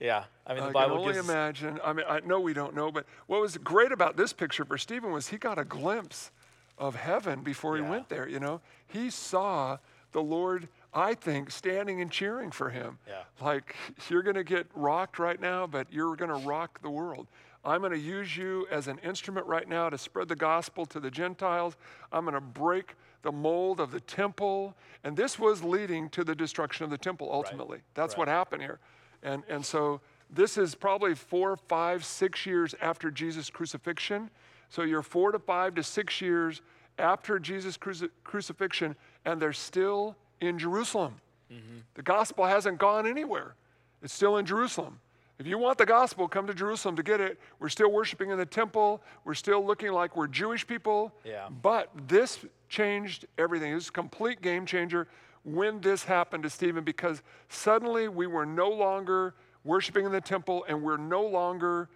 Yeah, I mean, the I Bible can only gives imagine. I mean, I know we don't know, but what was great about this picture for Stephen was he got a glimpse of heaven before he Yeah. went there. You know, he saw the Lord. I think standing and cheering for him. Yeah. Like you're going to get rocked right now, but you're going to rock the world. I'm going to use you as an instrument right now to spread the gospel to the Gentiles. I'm going to break the mold of the temple. And this was leading to the destruction of the temple ultimately. That's what happened here. And, and so this is probably four, five, six years after Jesus' crucifixion. So you're four to five to six years after Jesus' cruci- crucifixion, and they're still in Jerusalem. Mm-hmm. The gospel hasn't gone anywhere, it's still in Jerusalem. If you want the gospel, come to Jerusalem to get it. We're still worshiping in the temple. We're still looking like we're Jewish people. Yeah. But this changed everything. It was a complete game changer when this happened to Stephen because suddenly we were no longer worshiping in the temple and we're no longer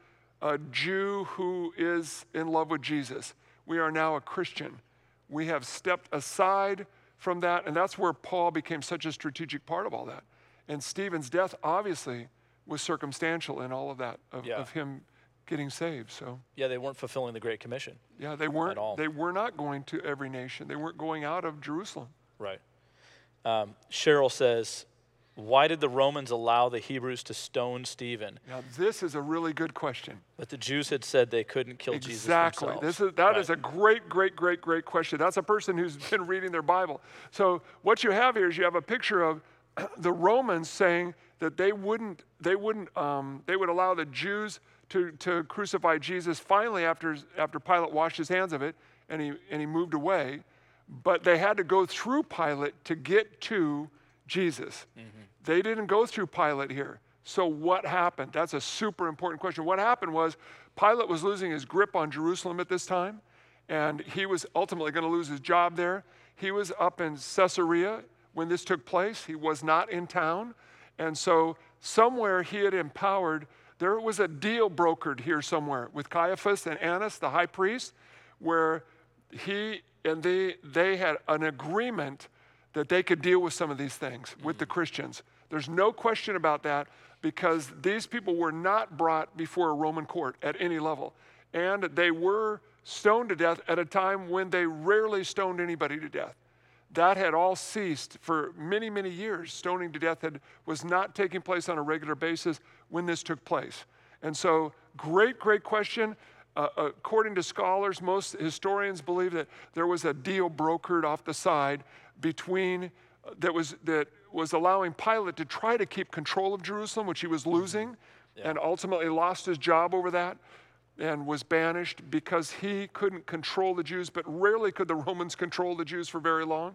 a Jew who is in love with Jesus. We are now a Christian. We have stepped aside from that, and that's where Paul became such a strategic part of all that. And Stephen's death obviously was circumstantial in all of that, of, Yeah. of him getting saved. So, yeah, they weren't fulfilling the Great Commission. yeah, they weren't, they were not going to every nation. They weren't going out of Jerusalem. Right. Um, Cheryl says, Why did the Romans allow the Hebrews to stone Stephen? Now, this is a really good question. But the Jews had said they couldn't kill Exactly. Jesus This is that Right. is a great, great, great, great question. That's a person who's been reading their Bible. So what you have here is you have a picture of the Romans saying that they wouldn't, they wouldn't, um, they would allow the Jews to, to crucify Jesus. Finally, after after Pilate washed his hands of it and he and he moved away, but they had to go through Pilate to get to Jesus. They didn't go through Pilate here. So what happened? That's a super important question. What happened was Pilate was losing his grip on Jerusalem at this time, and he was ultimately going to lose his job there. He was up in Caesarea when this took place. He was not in town. And so somewhere he had empowered, there was a deal brokered here somewhere with Caiaphas and Annas, the high priest, where he and they they had an agreement that they could deal with some of these things with the mm. Christians. There's no question about that because these people were not brought before a Roman court at any level. And they were stoned to death at a time when they rarely stoned anybody to death. That had all ceased for many, many years. Stoning to death had, was not taking place on a regular basis when this took place. And so, great, great question. Uh, uh according to scholars, most historians believe that there was a deal brokered off the side between uh, that was that was allowing Pilate to try to keep control of Jerusalem, which he was losing, mm-hmm. and ultimately lost his job over that and was banished because he couldn't control the Jews, but rarely could the Romans control the Jews for very long.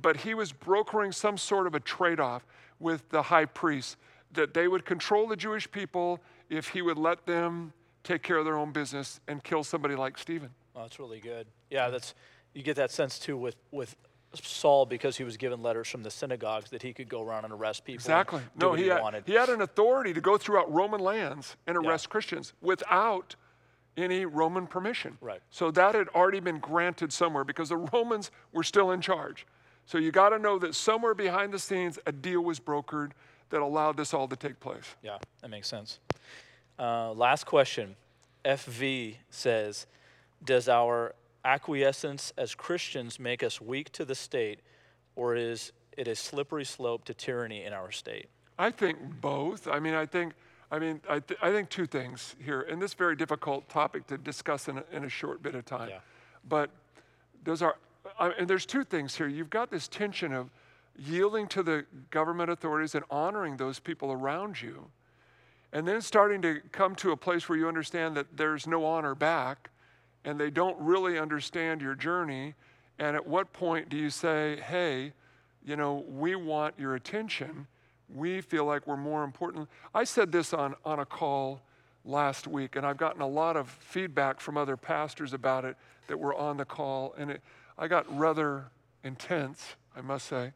But he was brokering some sort of a trade off with the high priest that they would control the Jewish people if he would let them take care of their own business and kill somebody like Stephen. Oh, that's really good. Yeah, that's you get that sense too with with Saul because he was given letters from the synagogues that he could go around and arrest people. Exactly. No, he he, had, wanted. he had an authority to go throughout Roman lands and Yeah. arrest Christians without any Roman permission. Right. So that had already been granted somewhere because the Romans were still in charge. So you got to know that somewhere behind the scenes, a deal was brokered that allowed this all to take place. Yeah, that makes sense. Uh, last question. FV says, "Does our acquiescence as Christians make us weak to the state, or is it a slippery slope to tyranny in our state?" I think both. I mean, I think, I mean, I, th- I think two things here, and this very difficult topic to discuss in a, in a short bit of time. Yeah. But those are, I, and there's two things here. You've got this tension of yielding to the government authorities and honoring those people around you, and then starting to come to a place where you understand that there's no honor back, and they don't really understand your journey. And at what point do you say, hey, you know, we want your attention? We feel like we're more important. I said this on, on a call last week, and I've gotten a lot of feedback from other pastors about it that were on the call, and it, I got rather intense, I must say.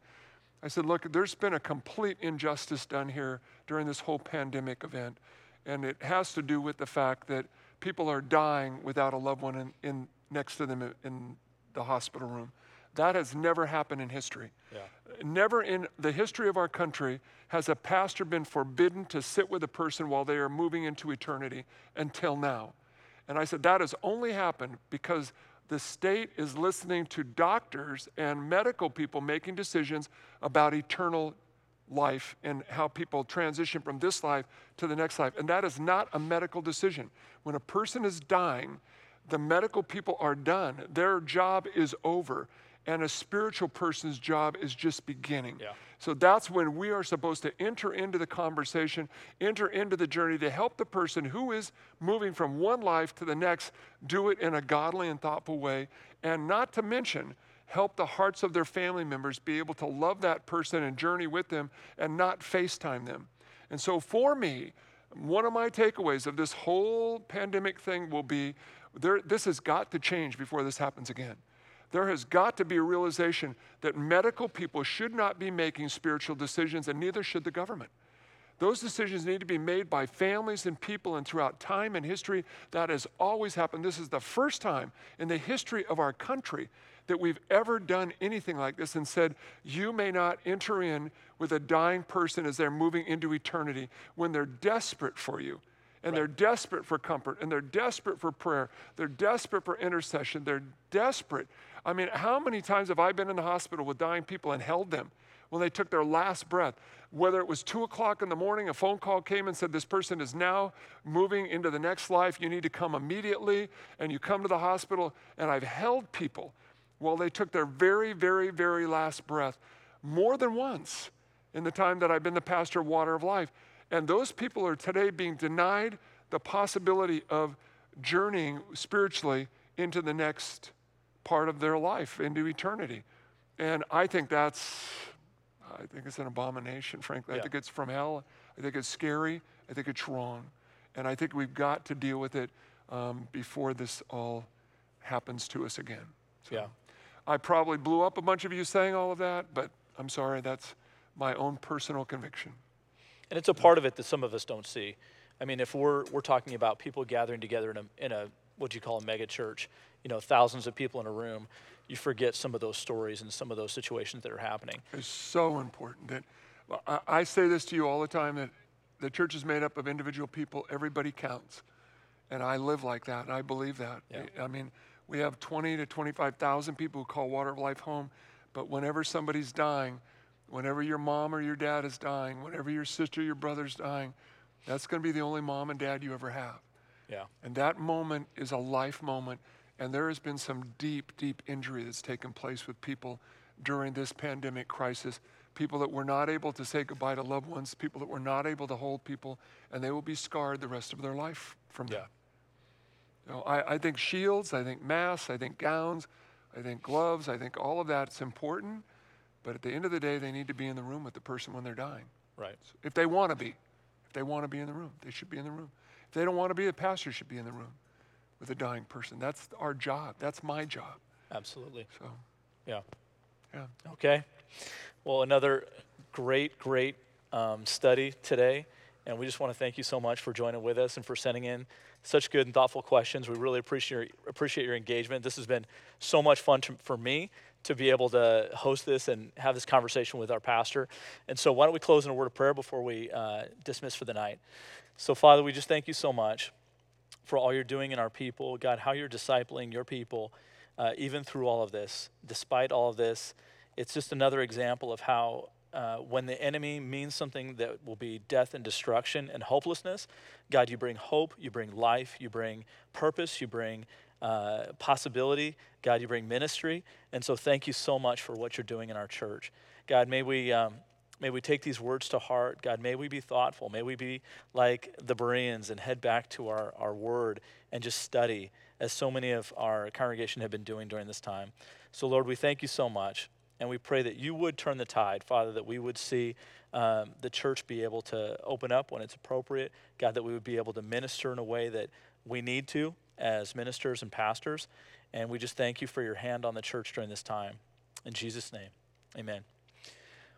I said, Look, there's been a complete injustice done here during this whole pandemic event, and it has to do with the fact that people are dying without a loved one in, in, next to them in, in the hospital room. That has never happened in history. Yeah. Never in the history of our country has a pastor been forbidden to sit with a person while they are moving into eternity until now. And I said, that has only happened because the state is listening to doctors and medical people making decisions about eternal life and how people transition from this life to the next life. And that is not a medical decision. When a person is dying, the medical people are done, their job is over, and a spiritual person's job is just beginning. Yeah. So that's when we are supposed to enter into the conversation, enter into the journey to help the person who is moving from one life to the next do it in a godly and thoughtful way, and not to mention, help the hearts of their family members be able to love that person and journey with them and not FaceTime them. And so for me, one of my takeaways of this whole pandemic thing will be there, this has got to change before this happens again. There has got to be a realization that medical people should not be making spiritual decisions, and neither should the government. Those decisions need to be made by families and people, and throughout time and history, that has always happened. This is the first time in the history of our country that we've ever done anything like this and said, You may not enter in with a dying person as they're moving into eternity when they're desperate for you. And right. they're desperate for comfort, and they're desperate for prayer. They're desperate for intercession. They're desperate I mean, how many times have I been in the hospital with dying people and held them when they took their last breath? Whether it was two o'clock in the morning, a phone call came and said, This person is now moving into the next life. You need to come immediately. And you come to the hospital. And I've held people while they took their very, very, very last breath more than once in the time that I've been the pastor of Water of Life. And those people are today being denied the possibility of journeying spiritually into the next part of their life into eternity. And I think that's, I think it's an abomination, frankly. Yeah. I think it's from hell. I think it's scary. I think it's wrong. And I think we've got to deal with it um, before this all happens to us again. So yeah. I probably blew up a bunch of you saying all of that, but I'm sorry, that's my own personal conviction. And it's a part of it that some of us don't see. I mean, if we're, we're talking about people gathering together in a, in a what do you call a mega church, you know, thousands of people in a room, you forget some of those stories and some of those situations that are happening. It's so important that I, say this to you all the time that the church is made up of individual people. Everybody counts, and I live like that, and I believe that. Yeah. I mean, we have 20 to 25,000 people who call Water of Life home, but whenever somebody's dying, whenever your mom or your dad is dying, whenever your sister, or your brother's dying, that's going to be the only mom and dad you ever have. Yeah. And that moment is a life moment and there has been some deep, deep injury that's taken place with people during this pandemic crisis. People that were not able to say goodbye to loved ones, people that were not able to hold people, and they will be scarred the rest of their life from yeah. that. You know, I, I think shields, I think masks, I think gowns, I think gloves, I think all of that's important. But at the end of the day, they need to be in the room with the person when they're dying. Right. So if they want to be, if they want to be in the room, they should be in the room. If they don't want to be, the pastor should be in the room with a dying person. That's our job. That's my job. Absolutely. So, yeah. Yeah. Okay. Well, another great, great um, study today. And we just want to thank you so much for joining with us and for sending in such good and thoughtful questions. We really appreciate your, appreciate your engagement. This has been so much fun to, for me to be able to host this and have this conversation with our pastor. And so, why don't we close in a word of prayer before we uh, dismiss for the night? So, Father, we just thank you so much for all you're doing in our people, God, how you're discipling your people, uh, even through all of this, despite all of this. It's just another example of how, uh, when the enemy means something that will be death and destruction and hopelessness, God, you bring hope, you bring life, you bring purpose, you bring uh, possibility. God, you bring ministry. And so, thank you so much for what you're doing in our church. God, may we. Um, May we take these words to heart. God, may we be thoughtful. May we be like the Bereans and head back to our, our word and just study, as so many of our congregation have been doing during this time. So, Lord, we thank you so much. And we pray that you would turn the tide, Father, that we would see um, the church be able to open up when it's appropriate. God, that we would be able to minister in a way that we need to as ministers and pastors. And we just thank you for your hand on the church during this time. In Jesus' name, amen.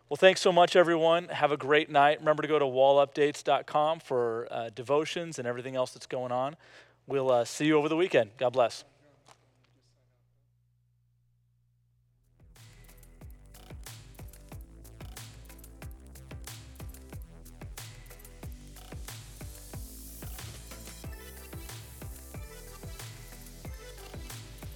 Well, thanks so much, everyone. Have a great night. Remember to go to wolupdates.com for uh, devotions and everything else that's going on. We'll uh, see you over the weekend. God bless.